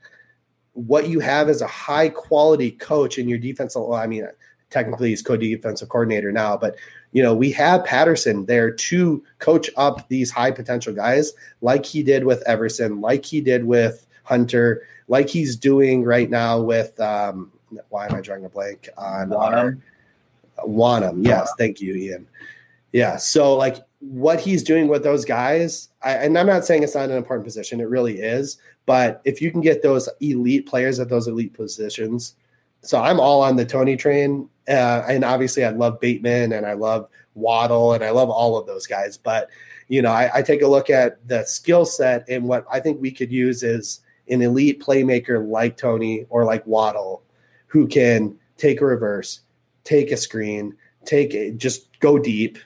D: what you have as a high quality coach in your defensive. Well, I mean, technically he's co-defensive coordinator now, but you know we have Patterson there to coach up these high potential guys, like he did with Everson, like he did with Hunter, like he's doing right now with um, why am I drawing a blank on
C: Wonnum.
D: Wonnum. Yes, thank you, Ian. Yeah, so like what he's doing with those guys, I, and I'm not saying it's not an important position, it really is. But if you can get those elite players at those elite positions, so I'm all on the Toney train, uh, and obviously I love Bateman and I love Waddle and I love all of those guys. But you know, I, I take a look at the skill set and what I think we could use is an elite playmaker like Toney or like Waddle, who can take a reverse, take a screen, take it, just go deep,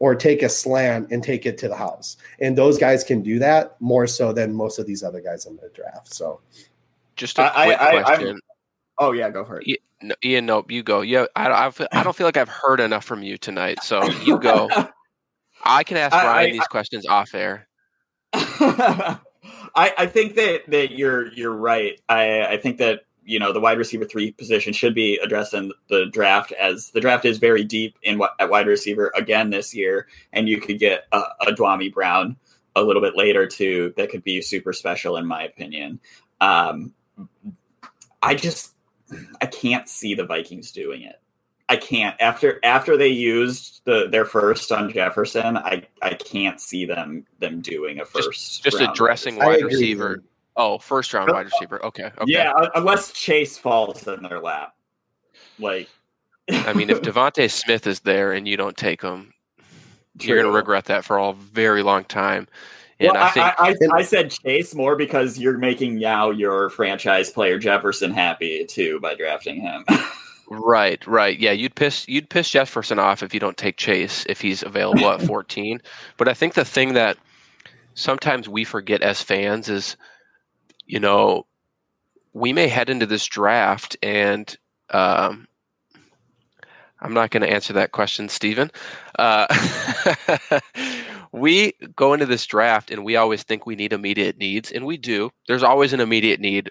D: or take a slant and take it to the house. And those guys can do that more so than most of these other guys in the draft. So,
B: just a
C: I-
B: quick
C: I- I-
B: question.
C: Oh yeah, go for it.
B: Yeah, no, Ian, nope, you go. Yeah, I, I've, I don't feel like I've heard enough from you tonight, so you go. I can ask
C: I-
B: Ryan
C: I-
B: these questions off air.
C: I, I think that, that you're you're right. I, I think that you know the wide receiver three position should be addressed in the draft as the draft is very deep in wi- at wide receiver again this year, and you could get a, a Dyami Brown a little bit later too that could be super special in my opinion. Um, I just I can't see the Vikings doing it. I can't after after they used the their first on Jefferson. I I can't see them them doing a first
B: Just
C: round
B: addressing wide receiver. Oh, first round wide receiver. Okay, okay.
C: Yeah, unless Chase falls in their lap. Like,
B: I mean, if DeVonta Smith is there and you don't take him, you're going to regret that for a very long time. And
C: well,
B: I
C: I,
B: think
C: I, I, I said Chase more because you're making now your franchise player Jefferson happy too by drafting him.
B: Right, right. Yeah, you'd piss you'd piss Jefferson off if you don't take Chase if he's available at 14. But I think the thing that sometimes we forget as fans is you know, we may head into this draft and um I'm not going to answer that question, Stephen. Uh, we go into this draft and we always think we need immediate needs, and we do. There's always an immediate need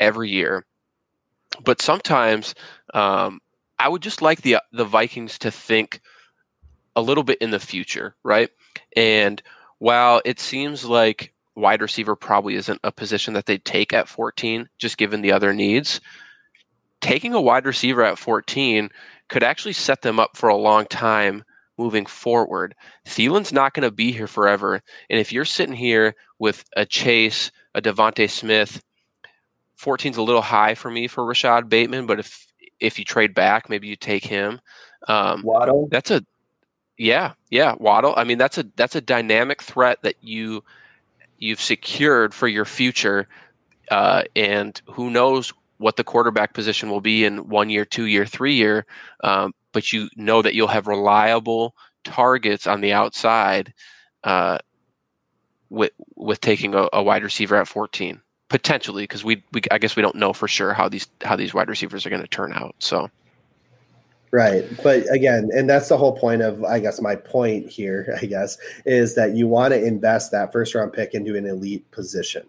B: every year. But sometimes um, I would just like the the Vikings to think a little bit in the future, right? And while it seems like wide receiver probably isn't a position that they take at 14, just given the other needs, taking a wide receiver at 14 could actually set them up for a long time moving forward. Thielen's not going to be here forever, and if you're sitting here with a Chase, a DeVonta Smith, 14's a little high for me for Rashod Bateman, but if if you trade back, maybe you take him. Um,
C: Waddle.
B: that's a yeah, yeah, Waddle. I mean, that's a that's a dynamic threat that you you've secured for your future, uh, and who knows what the quarterback position will be in one year, two year, three year. Um, but you know that you'll have reliable targets on the outside uh, with with taking a, a wide receiver at fourteen potentially because we, we I guess we don't know for sure how these how these wide receivers are going to turn out. So
D: Right. But again, and that's the whole point of, I guess, my point here, I guess, is that you want to invest that first round pick into an elite position.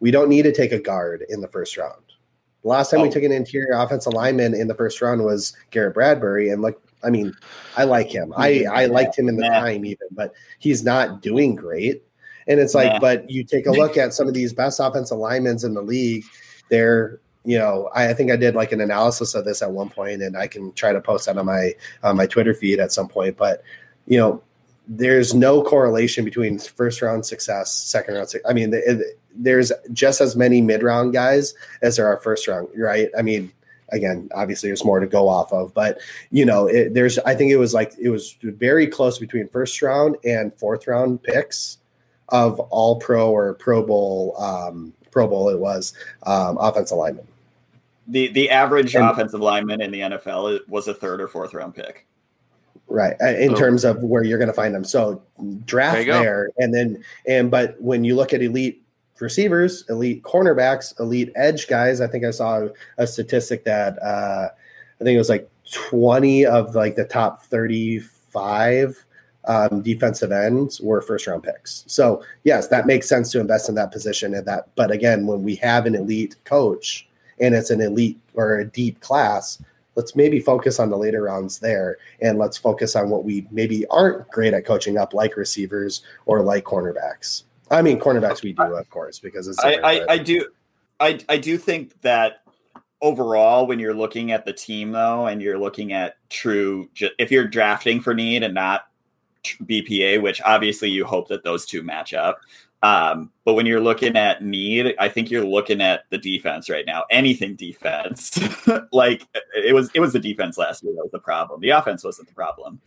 D: We don't need to take a guard in the first round. The last time we
C: Oh.
D: took an interior offensive lineman in the first round was Garrett Bradbury. And like, I mean, I like him. I, I liked him in the
C: Nah.
D: time even, but he's not doing great. And it's like,
C: Nah.
D: but you take a look at some of these best offensive linemen in the league, they're you know, I, I think I did like an analysis of this at one point, and I can try to post that on my on my Twitter feed at some point. But you know, there's no correlation between first round success, second round. I mean, the, there's just as many mid round guys as there are first round, right? I mean, again, obviously there's more to go off of, but you know, it, there's I think it was like it was very close between first round and fourth round picks of all pro or Pro Bowl. Um, Pro Bowl it was um, offensive lineman.
C: The the average
D: And-
C: offensive lineman in the NFL is- was a third or fourth round pick.
D: right uh, in
B: Oh.
D: terms of where you're going to find them so draft
B: you go.
D: there and then and but when you look at elite receivers elite cornerbacks elite edge guys i think i saw a statistic that uh i think it was like 20 of like the top 35 um, defensive ends were first round picks. So yes that makes sense to invest in that position and that but again when we have an elite coach and it's an elite or a deep class let's maybe focus on the later rounds there and let's focus on what we maybe aren't great at coaching up like receivers or like cornerbacks. I mean cornerbacks we do of course because it's
C: I, I, I do I I do think that overall, when you're looking at the team though, and you're looking at true, if you're drafting for need and not BPA, which obviously you hope that those two match up. Um, but when you're looking at need, I think you're looking at the defense right now. Anything defense, like it was, it was the defense last year that was the problem. The offense wasn't the problem.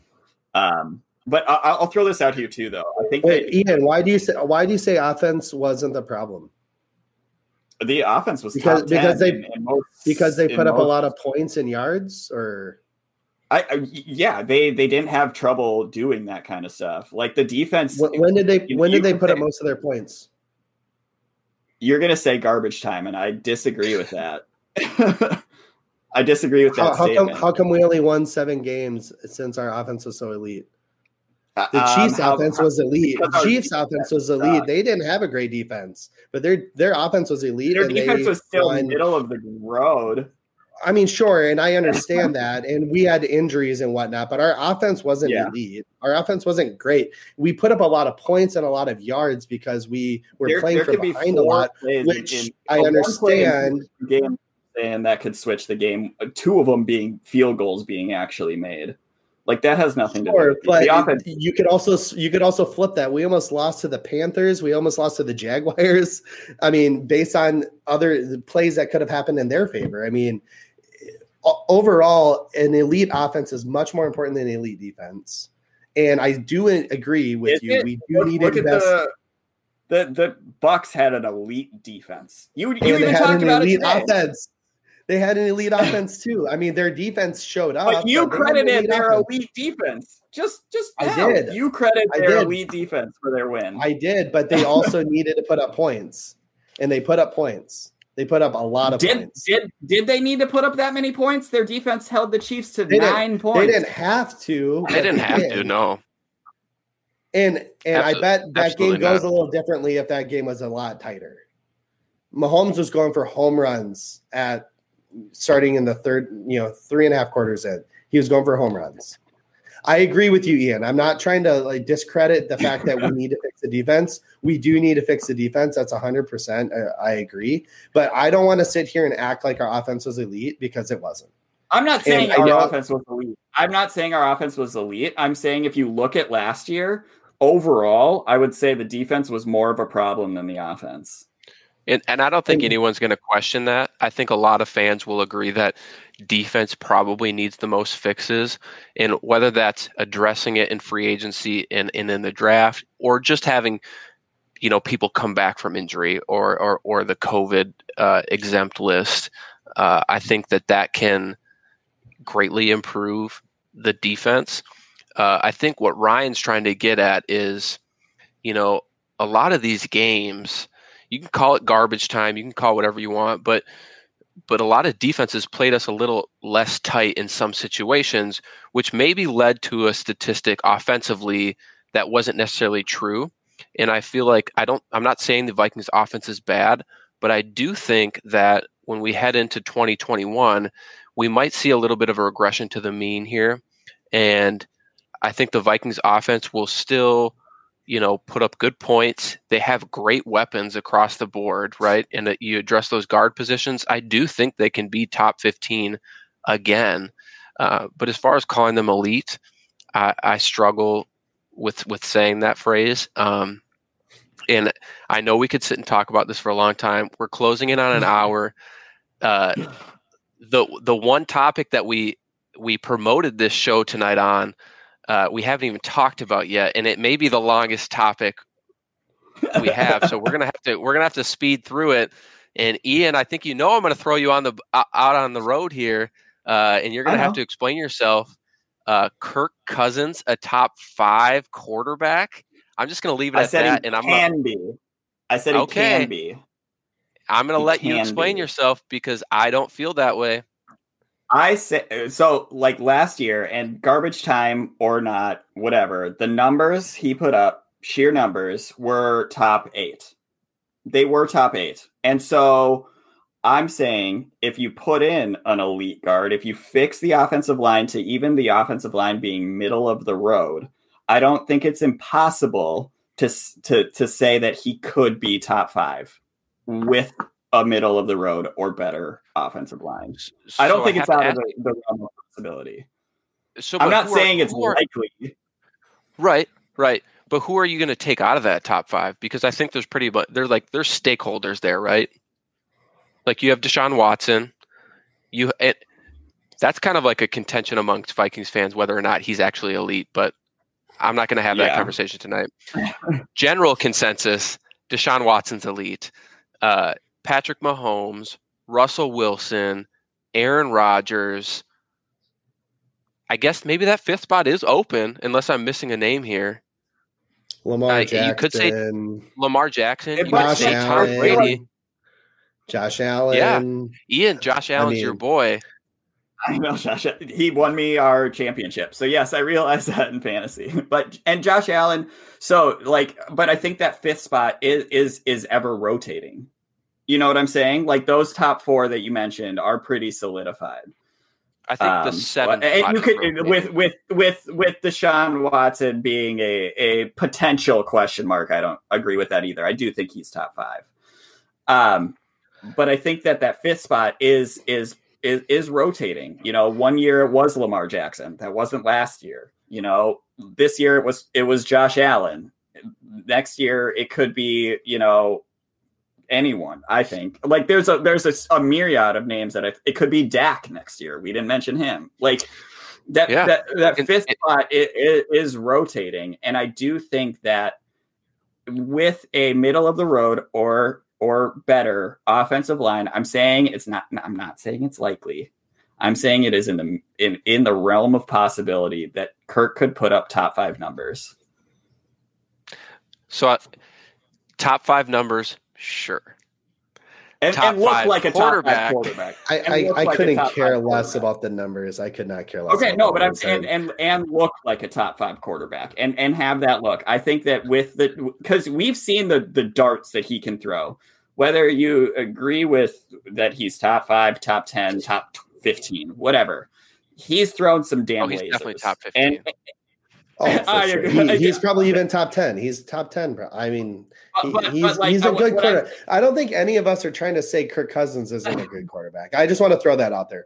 C: Um, but I, will throw this out to you too, though. I think
D: Wait, that, Ian, why do you say why do you say offense wasn't the problem?
C: The offense was
D: because because they in, in most, because they put up most, a lot of points and yards, or
C: I, I, yeah they they didn't have trouble doing that kind of stuff. Like the defense.
D: When, when did they when did they put say, up most of their points?
C: You're gonna say garbage time, and I disagree with that. I disagree with that.
D: How, how come how come we only won seven games since our offense was so elite? The um, Chiefs' um, offense was elite. The Chiefs' offense was elite. They didn't have a great defense, but their their offense was elite.
C: Their defense was still won. middle of the road.
D: I mean, sure, and I understand that, and we had injuries and whatnot, but our offense wasn't yeah. elite. Our offense wasn't great. We put up a lot of points and a lot of yards because we were there, playing there from behind a lot, which in, in, I understand.
C: Game and that could switch the game. Uh, two of them being field goals being actually made. Like that has nothing sure, to do.
D: But the offense. you could also you could also flip that. We almost lost to the Panthers. We almost lost to the Jaguars. I mean, based on other plays that could have happened in their favor. I mean, overall, an elite offense is much more important than an elite defense. And I do agree with is you. It? We do look, need to invest.
C: The, the the Bucks had an elite defense. You you even talked about elite it today. offense.
D: They had an elite offense too. I mean, their defense showed up.
C: But you but credited their offense. elite defense. Just, just I did. You credit their elite defense for their win.
D: I did, but they also needed to put up points, and they put up points. They put up a lot of
E: did,
D: points.
E: Did did they need to put up that many points? Their defense held the Chiefs to they nine points.
D: They didn't have to.
B: They didn't have did. to. No.
D: And and Absol- I bet that game goes not. a little differently if that game was a lot tighter. Mahomes was going for home runs at starting in the third, you know, three and a half quarters in. He was going for home runs. I agree with you, Ian. I'm not trying to like discredit the fact that we need to fix the defense. We do need to fix the defense. That's 100%. I, uh, I agree. But I don't want to sit here and act like our offense was elite because it wasn't.
E: I'm not saying and our offense was elite. I'm not saying our offense was elite. I'm saying if you look at last year, overall, I would say the defense was more of a problem than the offense.
B: And, and I don't think anyone's going to question that. I think a lot of fans will agree that defense probably needs the most fixes. And whether that's addressing it in free agency and, and in the draft or just having, you know, people come back from injury or, or, or the COVID uh, exempt list, uh, I think that that can greatly improve the defense. Uh, I think what Ryan's trying to get at is, you know, a lot of these games – you can call it garbage time, you can call whatever you want, but but a lot of defenses played us a little less tight in some situations, which maybe led to a statistic offensively that wasn't necessarily true. And I feel like I don't I'm not saying the Vikings offense is bad, but I do think that when we head into 2021, we might see a little bit of a regression to the mean here. And I think the Vikings offense will still you know, put up good points. They have great weapons across the board, right? And that you address those guard positions, I do think they can be top 15 again. Uh, but as far as calling them elite, I, I struggle with with saying that phrase. Um, and I know we could sit and talk about this for a long time. We're closing in on an hour. Uh, the the one topic that we we promoted this show tonight on uh, we haven't even talked about yet, and it may be the longest topic we have. so we're gonna have to we're gonna have to speed through it. And Ian, I think you know I'm gonna throw you on the out on the road here, uh, and you're gonna have to explain yourself. Uh, Kirk Cousins, a top five quarterback. I'm just gonna leave it I at that. and I'm
C: can gonna, be. I said he okay. can be.
B: I'm gonna he let you explain be. yourself because I don't feel that way.
C: I say so like last year and garbage time or not, whatever. The numbers he put up, sheer numbers, were top eight. They were top eight. And so I'm saying if you put in an elite guard, if you fix the offensive line to even the offensive line being middle of the road, I don't think it's impossible to to to say that he could be top five with a middle of the road or better offensive line. So I don't think I it's out of the, the realm of possibility. So I'm not saying are, it's likely.
B: Right, right. But who are you going to take out of that top five? Because I think there's pretty, but they're like there's stakeholders there, right? Like you have Deshaun Watson, you it, that's kind of like a contention amongst Vikings fans whether or not he's actually elite. But I'm not going to have yeah. that conversation tonight. General consensus: Deshaun Watson's elite. Uh, Patrick Mahomes, Russell Wilson, Aaron Rodgers. I guess maybe that fifth spot is open, unless I'm missing a name here.
D: Lamar uh, Jackson. You could say
B: Lamar Jackson. You could say Tom Brady.
D: Josh Allen.
B: Yeah, Ian. Josh Allen's I mean, your boy.
C: I know Josh. He won me our championship. So yes, I realize that in fantasy. But and Josh Allen. So like, but I think that fifth spot is is is ever rotating. You know what I'm saying? Like those top four that you mentioned are pretty solidified.
B: I think um, the seven. And
C: you could with with with with Deshaun Watson being a a potential question mark. I don't agree with that either. I do think he's top five. Um, but I think that that fifth spot is is is is rotating. You know, one year it was Lamar Jackson. That wasn't last year. You know, this year it was it was Josh Allen. Next year it could be you know anyone. I think like there's a there's a, a myriad of names that I, it could be Dak next year. We didn't mention him. Like that yeah. that, that fifth it, spot it, it is rotating, and I do think that with a middle of the road or or better offensive line, I'm saying it's not. I'm not saying it's likely. I'm saying it is in the in in the realm of possibility that Kirk could put up top five numbers.
B: So, uh, top five numbers Sure.
C: And, and look like a quarterback. quarterback.
D: I, I, I like couldn't care less about the numbers. I could not care less.
C: Okay, no, but I'm and, and and look like a top five quarterback and and have that look. I think that with the because we've seen the the darts that he can throw. Whether you agree with that he's top five, top ten, top fifteen, whatever, he's thrown some damn. Oh, he's lasers.
B: definitely top fifteen.
D: And, Oh, sure. he, he's probably even top ten. He's top ten. Bro. I mean, he, but, he's but like, he's a good quarterback. I, I, don't think any of us are trying to say Kirk Cousins isn't a good quarterback. I just want to throw that out there.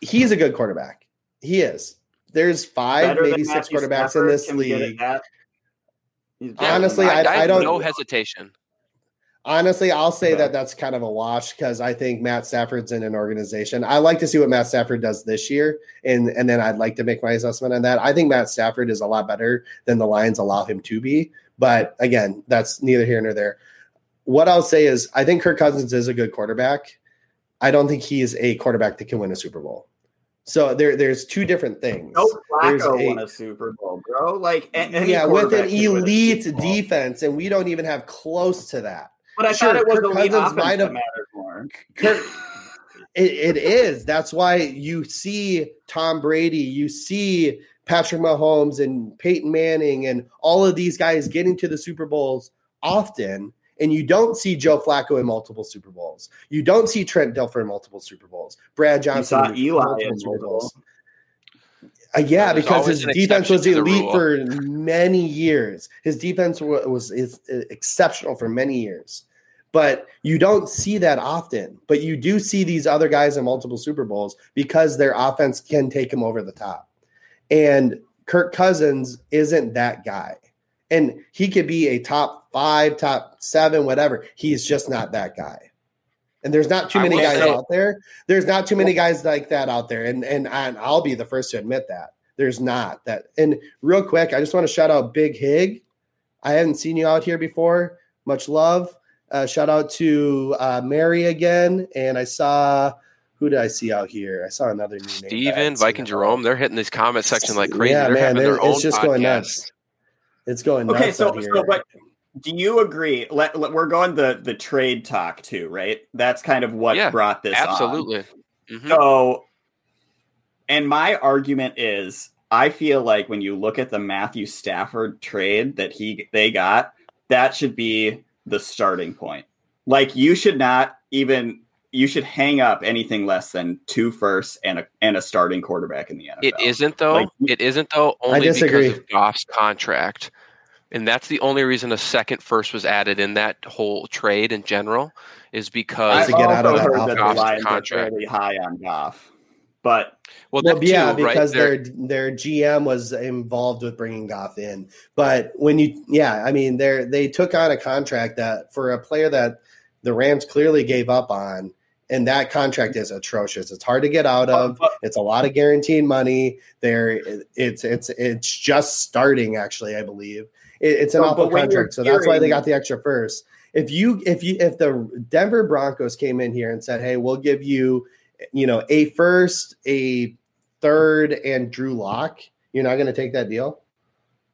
D: He's a good quarterback. He is. There's five, maybe six quarterbacks Stafford, in this league. Honestly, I, I, I don't.
B: No hesitation
D: honestly, I'll say that that's kind of a wash because I think Matt Stafford's in an organization. I like to see what Matt Stafford does this year, and and then I'd like to make my assessment on that. I think Matt Stafford is a lot better than the Lions allow him to be, but again, that's neither here nor there. What I'll say is, I think Kirk Cousins is a good quarterback. I don't think he is a quarterback that can win a Super Bowl. So there, there's two different things.
C: No Flacco a, won a Super Bowl, bro. Like,
D: yeah, with an elite defense, and we don't even have close to that.
C: But I sure, thought it was Kirk the lead Cousins offense that mattered more.
D: Kirk, it, it is. That's why you see Tom Brady, you see Patrick Mahomes and Peyton Manning and all of these guys getting to the Super Bowls often. And you don't see Joe Flacco in multiple Super Bowls. You don't see Trent Dilfer in multiple Super Bowls. Brad Johnson
C: in multiple Super Bowls.
D: Uh, yeah, because his defense was elite for many years. His defense was, was is exceptional for many years. But you don't see that often. But you do see these other guys in multiple Super Bowls because their offense can take them over the top. And Kirk Cousins isn't that guy. And he could be a top five, top seven, whatever. He's just not that guy. And there's not too many guys say, out there. There's not too many guys like that out there. And, and and I'll be the first to admit that. There's not that. And real quick, I just want to shout out Big Hig. I haven't seen you out here before. Much love. Uh, shout out to uh, Mary again. And I saw who did I see out here? I saw another new
B: name. Steven, Viking Jerome. They're hitting this comment section like crazy. Yeah, they're man, having their it's just podcast. going nuts.
D: It's going nuts. Okay, so, so
C: but do you agree? Let, let, we're going the the trade talk too, right? That's kind of what yeah, brought this.
B: Absolutely.
C: Mm-hmm. So, and my argument is, I feel like when you look at the Matthew Stafford trade that he they got, that should be the starting point. Like you should not even you should hang up anything less than two firsts and a and a starting quarterback in the NFL.
B: It isn't though. Like, it isn't though. Only because of Goff's contract. And that's the only reason a second first was added in that whole trade in general is because
D: to get out of
C: also heard that the
B: Goff's
C: Lions are
B: contract.
C: fairly high on Goff, but
B: well,
D: Well, yeah,
B: too,
D: because
B: They're-
D: their their GM was involved with bringing Goff in. But when you, yeah, I mean, they they took on a contract that for a player that the Rams clearly gave up on, and that contract is atrocious. It's hard to get out of. It's a lot of guaranteed money. There, it's it's it's just starting. Actually, I believe it, it's an awful
C: but when you're
D: contract. So that's why they got the extra first. If you if you if the Denver Broncos came in here and said, "Hey, we'll give you, you know, a first, a third, and Drew Lock," you're not going to take that deal.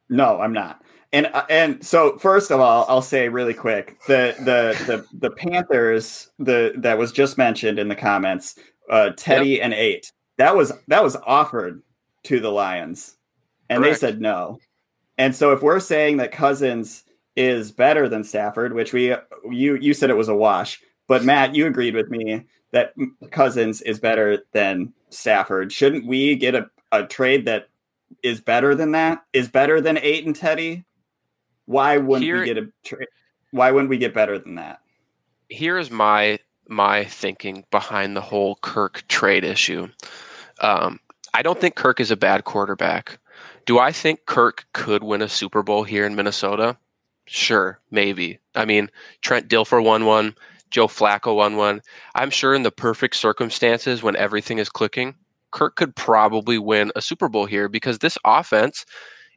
C: No, I'm not. And uh, and so first of all, I'll say really quick the the the the Panthers the that was just mentioned in the comments, uh, Teddy and eight that was that was offered to the Lions, and
B: Correct.
C: they said no. And so if we're saying that Cousins is better than Stafford, which we you you said it was a wash, but Matt, you agreed with me that Cousins is better than Stafford. Shouldn't we get a, a trade that is better than that? Is better than eight and Teddy? Why wouldn't
B: Here-
C: we get a trade? Why wouldn't we get better than that?
B: here's my my thinking behind the whole Kirk trade issue. Um, I don't think Kirk is a bad quarterback. Do I think Kirk could win a Super Bowl here in Minnesota? Sure, maybe. I mean, Trent Dilfer won one, Joe Flacco won one. I'm sure in the perfect circumstances when everything is clicking, Kirk could probably win a Super Bowl here because this offense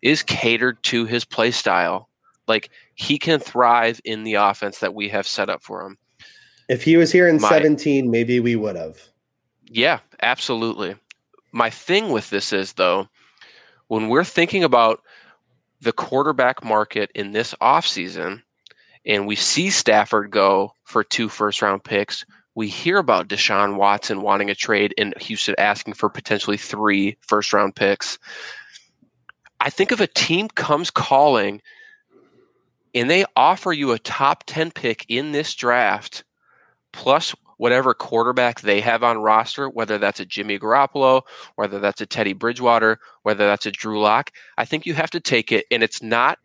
B: is catered to his play style. Like he can thrive in the offense that we have set up for him.
D: If he was here in
B: My-
D: 17, maybe we would have.
B: Yeah, absolutely. My thing with this is though, when we're thinking about the quarterback market in this offseason and we see Stafford go for two first round picks, we hear about Deshaun Watson wanting a trade and Houston asking for potentially three first round picks. I think if a team comes calling and they offer you a top 10 pick in this draft plus whatever quarterback they have on roster, whether that's a Jimmy Garoppolo, whether that's a Teddy Bridgewater, whether that's a Drew Lock, I think you have to take it. And it's not,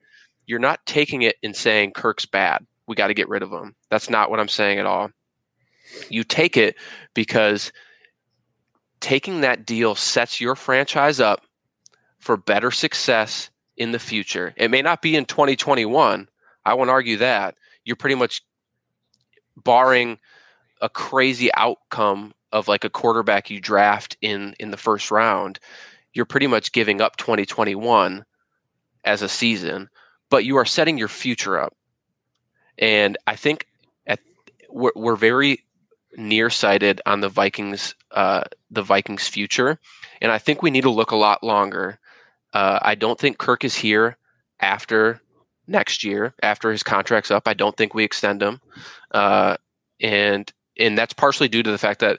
B: you're not taking it and saying Kirk's bad. We got to get rid of him. That's not what I'm saying at all. You take it because taking that deal sets your franchise up for better success in the future. It may not be in 2021. I won't argue that. You're pretty much barring a crazy outcome of like a quarterback you draft in in the first round, you're pretty much giving up 2021 as a season, but you are setting your future up. And I think at we're, we're very nearsighted on the Vikings uh, the Vikings future, and I think we need to look a lot longer. Uh, I don't think Kirk is here after next year after his contract's up. I don't think we extend him, uh, and and that's partially due to the fact that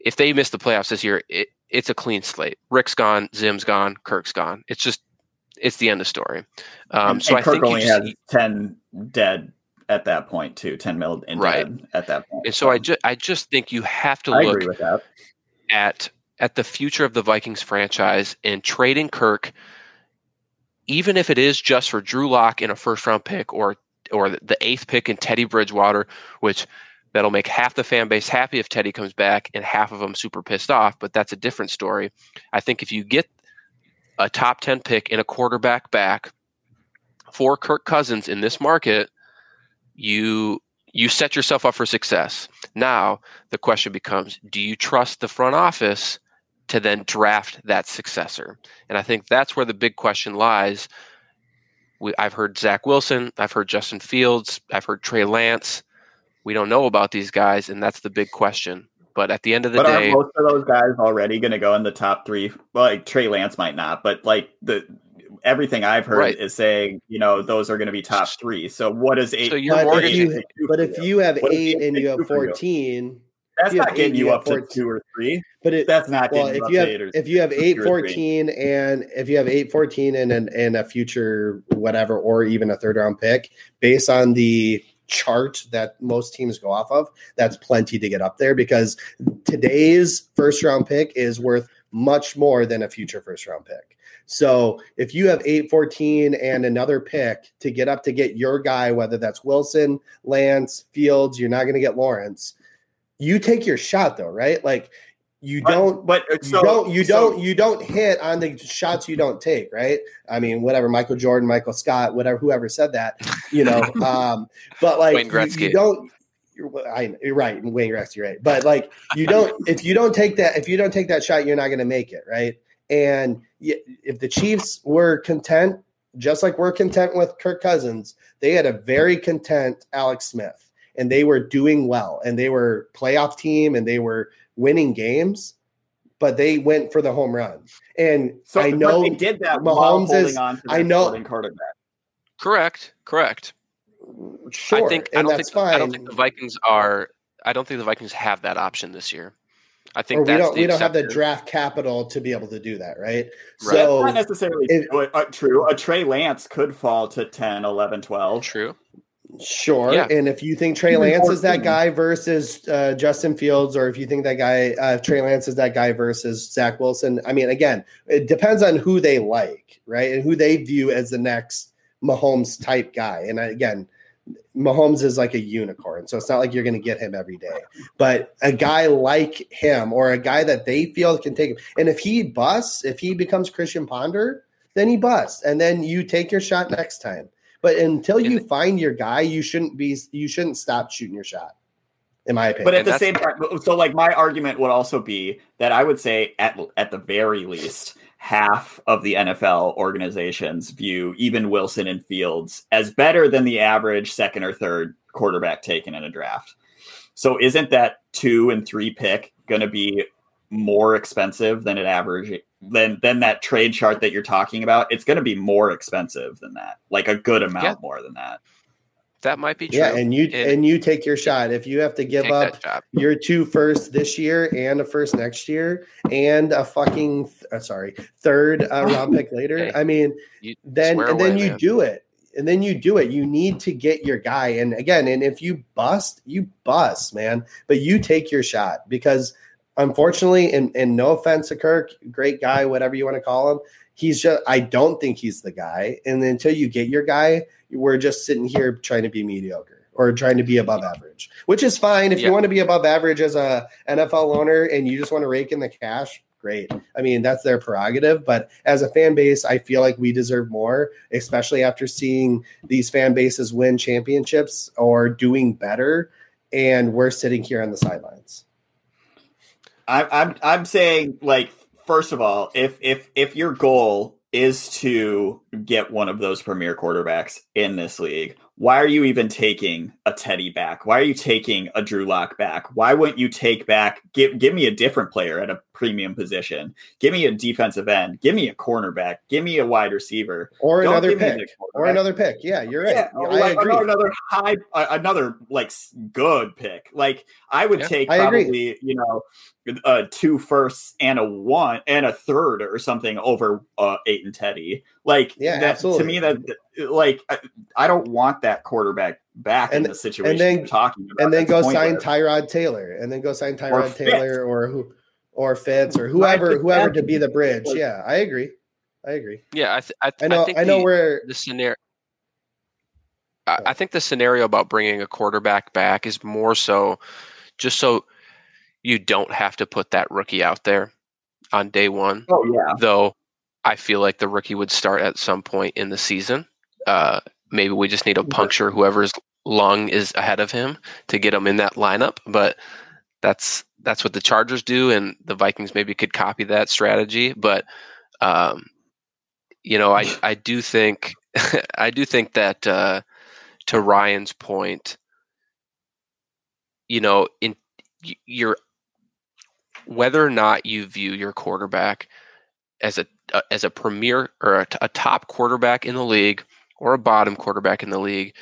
B: if they miss the playoffs this year, it, it's a clean slate. Rick's gone, Zim's gone, Kirk's gone. It's just it's the end of story. Um,
C: and,
B: so
C: and
B: I
C: Kirk
B: think
C: only
B: just-
C: has ten dead at that point too. Ten mil in
B: Right.
C: dead at that point.
B: and so I just I just think you have to
C: I
B: look
C: agree with that.
B: at at the future of the Vikings franchise and trading Kirk, even if it is just for Drew Lock in a first round pick or or the eighth pick in Teddy Bridgewater, which that'll make half the fan base happy if Teddy comes back and half of them super pissed off, but that's a different story. I think if you get a top 10 pick and a quarterback back for Kirk Cousins in this market, you you set yourself up for success. Now, the question becomes, do you trust the front office to then draft that successor? And I think that's where the big question lies. We, I've heard Zach Wilson, I've heard Justin Fields, I've heard Trey Lance. We don't know about these guys, and that's the big question. But at the end of the
C: But
B: day,
C: aren't most of those guys already going to go in the top three? Well, like Trey Lance might not, but like the everything I've heard
B: Right.
C: is saying, you know, those are going to be top three. So what is eight?
B: So you're
D: But
C: what
B: mortgaging-
C: is
D: if you, but if you have
C: What is
D: eight and you have
C: for you?
D: 14,
C: that's not getting
D: eight,
C: you
D: you
C: up
D: have
C: to two or three.
D: but it,
C: That's not
D: well,
C: getting
D: if
C: you
D: you
C: up
D: have
C: to eight or
D: if you have eight
C: two or three.
D: fourteen and if you have eight fourteen and an, and a future whatever or even a third round pick based on the chart that most teams go off of, that's plenty to get up there because today's first round pick is worth much more than a future first round pick. So if you have 814 and another pick to get up to get your guy, whether that's Wilson, Lance, Fields, you're not going to get Lawrence. You take your shot though, right? Like you don't
C: but,
D: but so, you don't you so, don't you don't hit on the shots you don't take right? I mean whatever michael jordan michael scott whatever whoever said that you know um but like you, you, don't you're, I, you're right wayne gretzky right but like you don't if you don't take that if you don't take that shot you're not going to make it right? And if the chiefs were content just like we're content with kirk cousins they had a very content alex smith and they were doing well and they were playoff team and they were winning games, but they went for the home run. And so I know
C: they did that. Mahomes is.
D: I know.
B: Correct. Correct.
D: Sure.
B: I think. I don't think. Fine. I don't think the Vikings are. I don't think the Vikings have that option this year. I think
D: we don't we don't have the draft capital to be able to do that, right?
C: right. So That's not necessarily it, true. Uh, true. A Trey Lance could fall to 10, 11, 12.
B: True.
D: Sure. Yeah. And if you think Trey Lance is that guy versus uh, Justin Fields, or if you think that guy, uh, Trey Lance is that guy versus Zach Wilson, I mean, again, it depends on who they like, right? And who they view as the next Mahomes type guy. And again, Mahomes is like a unicorn. So it's not like you're going to get him every day. But a guy like him or a guy that they feel can take him. And if he busts, if he becomes Christian Ponder, then he busts. And then you take your shot next time. But until you find your guy, you shouldn't be you shouldn't stop shooting your shot. In my opinion.
C: But at the same time, so like my argument would also be that I would say at at the very least half of the NFL organizations view even Wilson and Fields as better than the average second or third quarterback taken in a draft. So isn't that two and three pick going to be more expensive than an average than than that trade chart that you're talking about, it's going to be more expensive than that, like a good amount yeah. more than that.
B: That might be true.
D: Yeah, and you it, and you take your shot. If you have to give up your two first this year and a first next year and a fucking uh, sorry third uh, round pick later, hey, I mean, then and away, then you man. do it and then you do it. You need to get your guy. And again, and if you bust, you bust, man. But you take your shot because unfortunately, and, and no offense to Kirk, great guy, whatever you want to call him, he's just I don't think he's the guy. And until you get your guy, we're just sitting here trying to be mediocre or trying to be above average, which is fine. If yeah. you want to be above average as a NFL owner and you just want to rake in the cash, great. I mean, that's their prerogative. But as a fan base, I feel like we deserve more, especially after seeing these fan bases win championships or doing better. And we're sitting here on the sidelines.
C: I'm I'm I'm saying like first of all, if if if your goal is to get one of those premier quarterbacks in this league, why are you even taking a Teddy back? Why are you taking a Drew Lock back? Why wouldn't you take back give give me a different player at a premium position? Give me a defensive end, give me a cornerback, give me a wide receiver.
D: Or Don't another pick. Or another pick. Yeah, you're right. Yeah,
C: I agree. Another high uh, another like good pick. Like I would yeah, take probably, you know, uh, two firsts and a one and a third or something over uh, eight and Teddy. Like
D: yeah,
C: that,
D: absolutely.
C: to me that like I, I, don't want that quarterback back and, in the situation and then, talking
D: about. And then go sign Tyrod Taylor, and then go sign Tyrod Taylor or who or Fitz or whoever whoever to be the bridge. Yeah, I agree. I agree.
B: Yeah, I, th- I,
D: th- I know. I, I know
B: the,
D: where
B: the scenario. I think the scenario about bringing a quarterback back is more so just so you don't have to put that rookie out there on day one.
C: Oh yeah.
B: Though I feel like the rookie would start at some point in the season. Uh, maybe we just need to puncture whoever's lung is ahead of him to get him in that lineup. But that's that's what the Chargers do, and the Vikings maybe could copy that strategy. But um, you know, I I do think I do think that uh, to Ryan's point, you know, in your whether or not you view your quarterback as a uh, as a premier or a, a top quarterback in the league or a bottom quarterback in the league,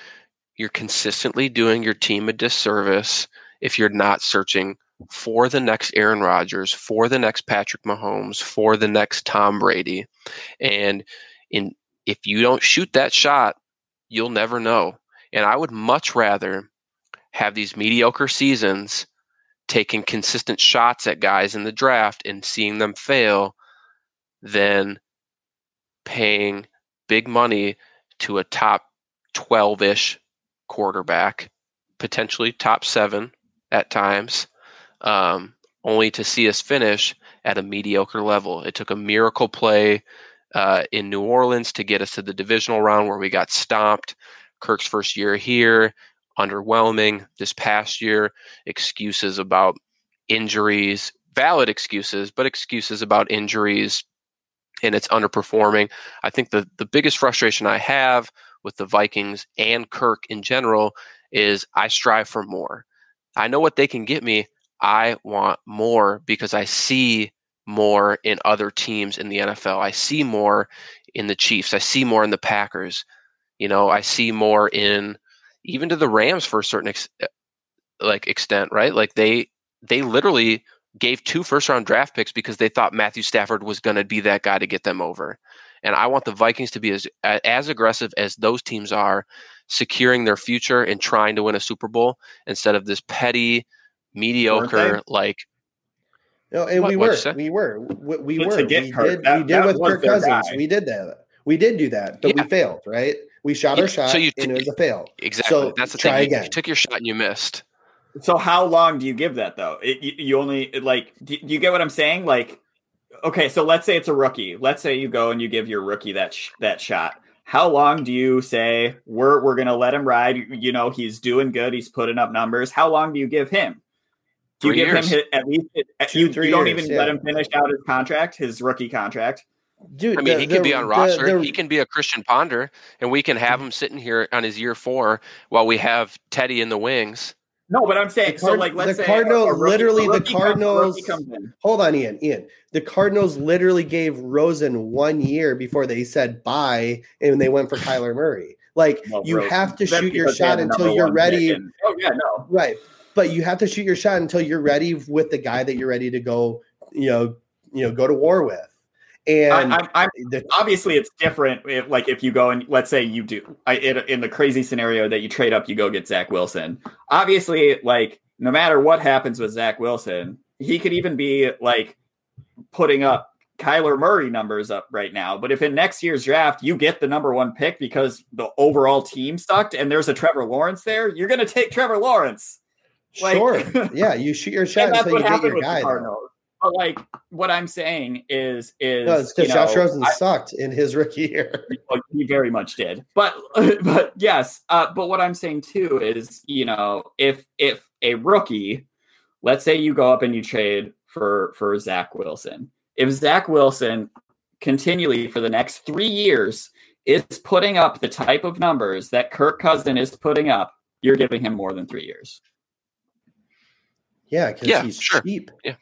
B: you're consistently doing your team a disservice if you're not searching for the next Aaron Rodgers, for the next Patrick Mahomes, for the next Tom Brady. And in if you don't shoot that shot, you'll never know. And I would much rather have these mediocre seasons taking consistent shots at guys in the draft and seeing them fail than paying big money to a top 12 ish quarterback, potentially top seven at times, um, only to see us finish at a mediocre level. It took a miracle play uh, in New Orleans to get us to the divisional round where we got stomped. Kirk's first year here, underwhelming. This past year, excuses about injuries, valid excuses, but excuses about injuries, and it's underperforming. I think the, the biggest frustration I have with the Vikings and Kirk in general is I strive for more. I know what they can get me. I want more because I see more in other teams in the NFL. I see more in the Chiefs. I see more in the Packers. You know, I see more in even to the Rams for a certain ex- like extent, right? Like they they literally gave two first round draft picks because they thought Matthew Stafford was going to be that guy to get them over. And I want the Vikings to be as as aggressive as those teams are, securing their future and trying to win a Super Bowl instead of this petty, mediocre like.
D: No, and
B: What-
D: we
B: what'd
D: were,
B: you
D: we were, we, we were,
C: to
D: we
C: get
D: did,
C: that-
D: we did with Kirk Cousins.
C: guy.
D: We did that. We did do that, but
B: Yeah.
D: we failed, right? We shot
B: Yeah,
D: our shot,
B: so you
D: and it was a fail.
B: Exactly.
D: So
B: That's the
D: try
B: thing. You- You, took your shot and you missed.
C: So how long do you give that though? It, you, you only like do, do you get what I'm saying? Like, okay, so let's say it's a rookie. Let's say you go and you give your rookie that sh- that shot. How long do you say we're we're gonna let him ride? You know he's doing good. He's putting up numbers. How long do you give him? Do you
B: Three
C: give
B: years.
C: him his, at least
D: Two,
C: you,
D: three
C: you don't
D: years,
C: even
D: yeah.
C: let him finish out his contract, his rookie contract.
D: Dude,
B: I mean,
D: the-
B: he can
D: the-
B: be on
D: the-
B: roster.
D: the-
B: he can be a Christian Ponder, and we can have mm-hmm. him sitting here on his year four while we have Teddy in the wings.
C: No, but I'm saying
D: The
C: so. Like, let's
D: the
C: say
D: Cardinals-
C: a rookie-
D: literally the
C: rookie comes- a rookie
D: Cardinals-
C: comes.
D: Hold on, Ian. Ian, the Cardinals literally gave Rosen one year before they said bye, and they went for Kyler Murray. Like you
C: Rosen-
D: have to
C: that's
D: shoot your
C: because they had
D: shot until you're ready.
C: and- oh yeah, no.
D: Right. But you have to shoot your shot until you're ready with the guy that you're ready to go, you know, you know, go to war with. And
C: I, I'm, I'm
D: the,
C: obviously it's different. If, like if you go and let's say you do, I, in, in the crazy scenario that you trade up, you go get Zach Wilson. Obviously, like no matter what happens with Zach Wilson, he could even be like putting up Kyler Murray numbers up right now. But if in next year's draft you get the number one pick because the overall team sucked and there's a Trevor Lawrence there, you're going to take Trevor Lawrence. Like-
D: sure. yeah, you shoot your shot
C: and that's
D: until you
C: what
D: get
C: happened
D: your
C: with
D: guy.
C: the. Cardinals. But like what I'm saying is, is
D: No, because Josh
C: know,
D: Rosen
C: I-
D: sucked in his rookie year.
C: He very much did. But but yes, uh, but what I'm saying too is, you know, if if a rookie, let's say you go up and you trade for for Zach Wilson, if Zach Wilson continually for the next three years is putting up the type of numbers that Kirk Cousin is putting up, you're giving him more than three years.
D: Yeah, because
B: Yeah,
D: he's
B: sure.
D: cheap.
B: And,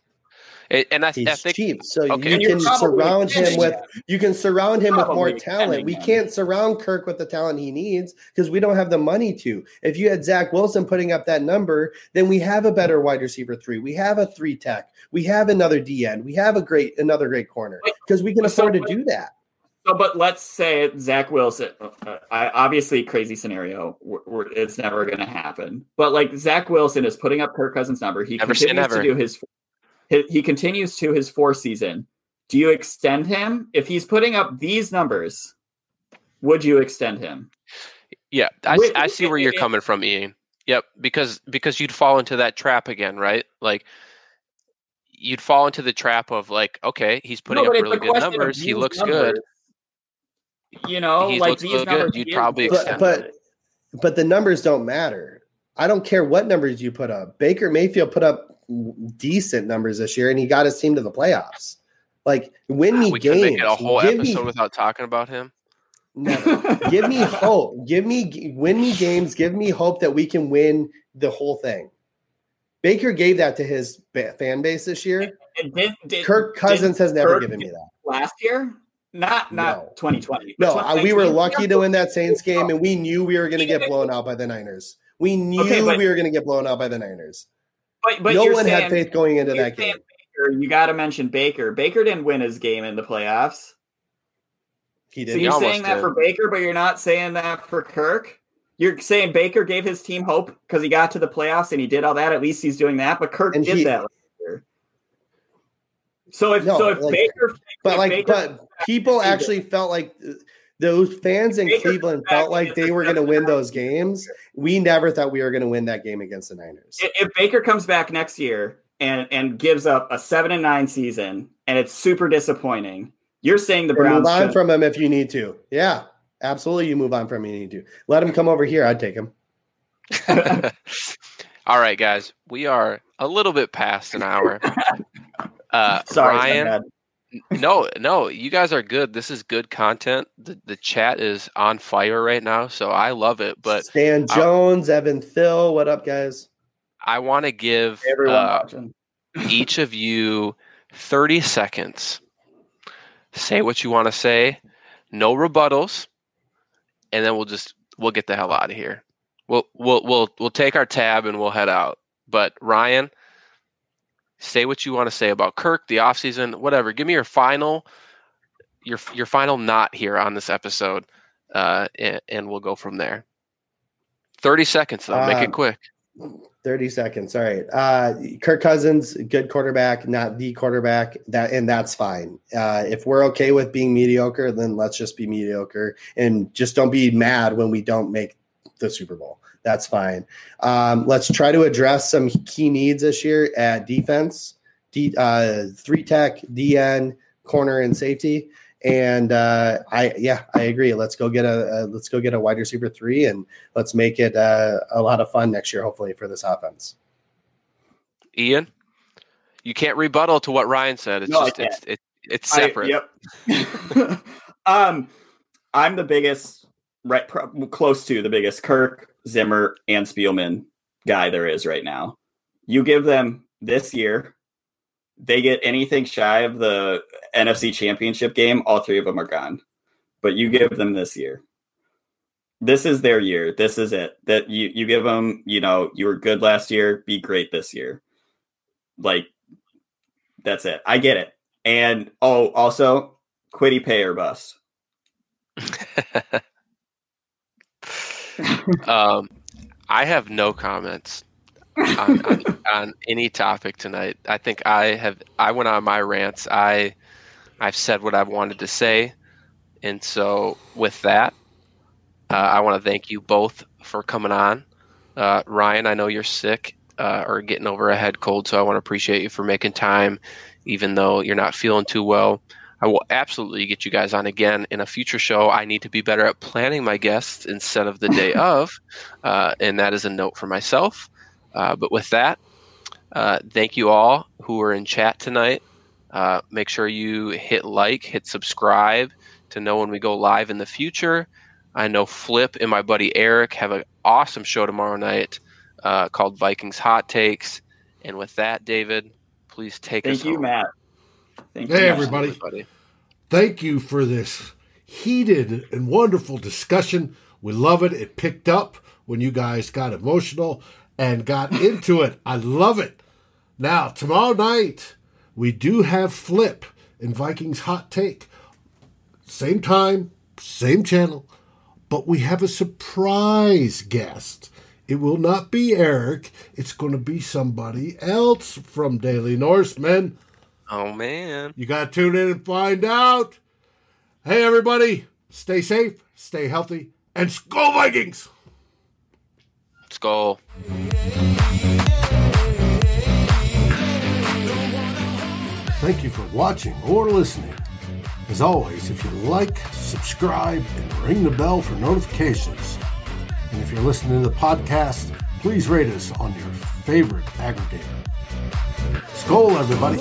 B: and I, I
D: He's
B: think
D: cheap. So
B: Okay.
D: you can surround him
C: extending
D: with you can surround him with more talent. We can't surround Kirk with the talent he needs because we don't have the money to. If you had Zach Wilson putting up that number, then we have a better wide receiver three. We have a three tech. We have another D end. We have a great another great corner because we can
C: So
D: afford to do that.
C: So, but let's say Zach Wilson. Uh, I, obviously, crazy scenario. we we're, it's never going to happen. But like Zach Wilson is putting up Kirk Cousins' number. He
B: Never say
C: continues to do his, he. He continues to his fourth season. Do you extend him if he's putting up these numbers? Would you extend him?
B: Yeah, I,
C: Wait,
B: I see where you're coming from, Ian. Yep, because because you'd fall into that trap again, right? Like you'd fall into the trap of like, okay, he's putting
C: No,
B: up really good numbers. He looks
C: numbers.
B: good.
C: You know,
B: He
C: like
B: looks
C: these
B: really good. You'd probably
C: good.
B: extend
D: But but the numbers don't matter. I don't care what numbers you put up. Baker Mayfield put up decent numbers this year, and he got his team to the playoffs. Like win me
B: we can
D: games.
B: make it a whole
D: Give
B: episode
D: me,
B: without talking about him.
D: Never. give me hope. Give me win me games. Give me hope that we can win the whole thing. Baker gave that to his ba- fan base this year.
C: And did, did,
D: Kirk Cousins has never
C: Kirk-
D: given me that.
C: last year. Not not
D: No.
C: 2020.
D: No,
C: but
D: we were lucky to win that Saints game, and we knew we were going to get blown out by the Niners. We knew
C: Okay, but-
D: we were going to get blown out by the Niners.
C: But, but
D: no
C: you're
D: one had faith going into that game.
C: Baker, you got to mention Baker. Baker didn't win his game in the playoffs.
D: He did. Not.
C: So you're
B: almost
C: saying that
B: did.
C: for Baker, but you're not saying that for Kirk. You're saying Baker gave his team hope because he got to the playoffs and he did all that. At least he's doing that. But Kirk
D: And
C: did
D: he-
C: that last year. So if
D: No,
C: so if
D: like-
C: Baker,
D: But
C: if
D: like,
C: Baker-
D: but people actually felt like uh, those fans in
C: Baker
D: Cleveland felt like they were going to win those games. We never thought we were going to win that game against the Niners.
C: if if Baker comes back next year and and gives up a seven and nine season and it's super disappointing, you're saying the
D: Or move
C: Browns
D: on
C: should-
D: from him if you need to. Yeah, absolutely. You move on from him if you need to. Let him come over here. I'd take him.
B: All right, guys, we are a little bit past an hour. Uh,
C: Sorry,
B: Ryan. No, no, you guys are good. This is good content. The the chat is on fire right now, so I love it. But
D: Stan Jones, Evan Thill. What up, guys?
B: I want to give
C: Everyone
B: uh,
C: watching.
B: each of you 30 seconds. Say what you want to say. No rebuttals. And then we'll just we'll get the hell out of here. We'll we'll we'll we'll take our tab and we'll head out. But Ryan, say what you want to say about Kirk, the offseason, whatever. Give me your final your your final knot here on this episode. Uh and, and we'll go from there. 30 seconds though. Make
D: Um,
B: it quick.
D: 30 seconds. All right. Uh, Kirk Cousins, good quarterback, not the quarterback. That and that's fine. Uh, if we're okay with being mediocre, then let's just be mediocre and just don't be mad when we don't make the Super Bowl. That's fine. Um, let's try to address some key needs this year at defense, D, uh, three tech, DN, corner, and safety. And uh, I, yeah, I agree. Let's go get a, a let's go get a wide receiver three, and let's make it uh, a lot of fun next year, hopefully for this offense.
B: Ian, you can't rebuttal to what Ryan said. It's
C: No,
B: just it's it, it's
C: I-
B: separate.
C: yep. um, I'm the biggest, right, pro- close to the biggest Kirk, Zimmer, and Spielman guy there is right now. You give them this year, they get anything shy of the NFC Championship game, all three of them are gone. But you give them this year. This is their year. This is it. That you you give them, you know, you were good last year, be great this year. Like that's it. I get it. And oh, also, Kwity Paye or bust.
B: um, I have no comments on, on, on any topic tonight. I think I have. I went on my rants. I I've said what I've wanted to say, and so with that, uh, I want to thank you both for coming on. Uh, Ryan, I know you're sick uh, or getting over a head cold, so I want to appreciate you for making time, even though you're not feeling too well. I will absolutely get you guys on again in a future show. I need to be better at planning my guests instead of the day of, uh, and that is a note for myself. Uh, but with that, uh, thank you all who are in chat tonight. Uh, make sure you hit like, hit subscribe to know when we go live in the future. I know Flip and my buddy Eric have an awesome show tomorrow night uh, called Vikings Hot Takes. And with that, David, please take us
C: Thank you,
B: home.
C: Matt. Thank
A: Hey,
C: you,
A: everybody.
B: everybody.
A: Thank you for this heated and wonderful discussion. We love it. It picked up when you guys got emotional and got into it. I love it. Now, tomorrow night, we do have Flip in Vikings Hot Take. Same time, same channel, but we have a surprise guest. It will not be Eric, it's going to be somebody else from Daily Norseman.
B: Oh, man.
A: You got to tune in and find out. Hey, everybody, stay safe, stay healthy, and Skol Vikings!
B: Skol.
A: Thank you for watching or listening. As always, if you like, subscribe, and ring the bell for notifications. And if you're listening to the podcast, please rate us on your favorite aggregator. Skol, everybody.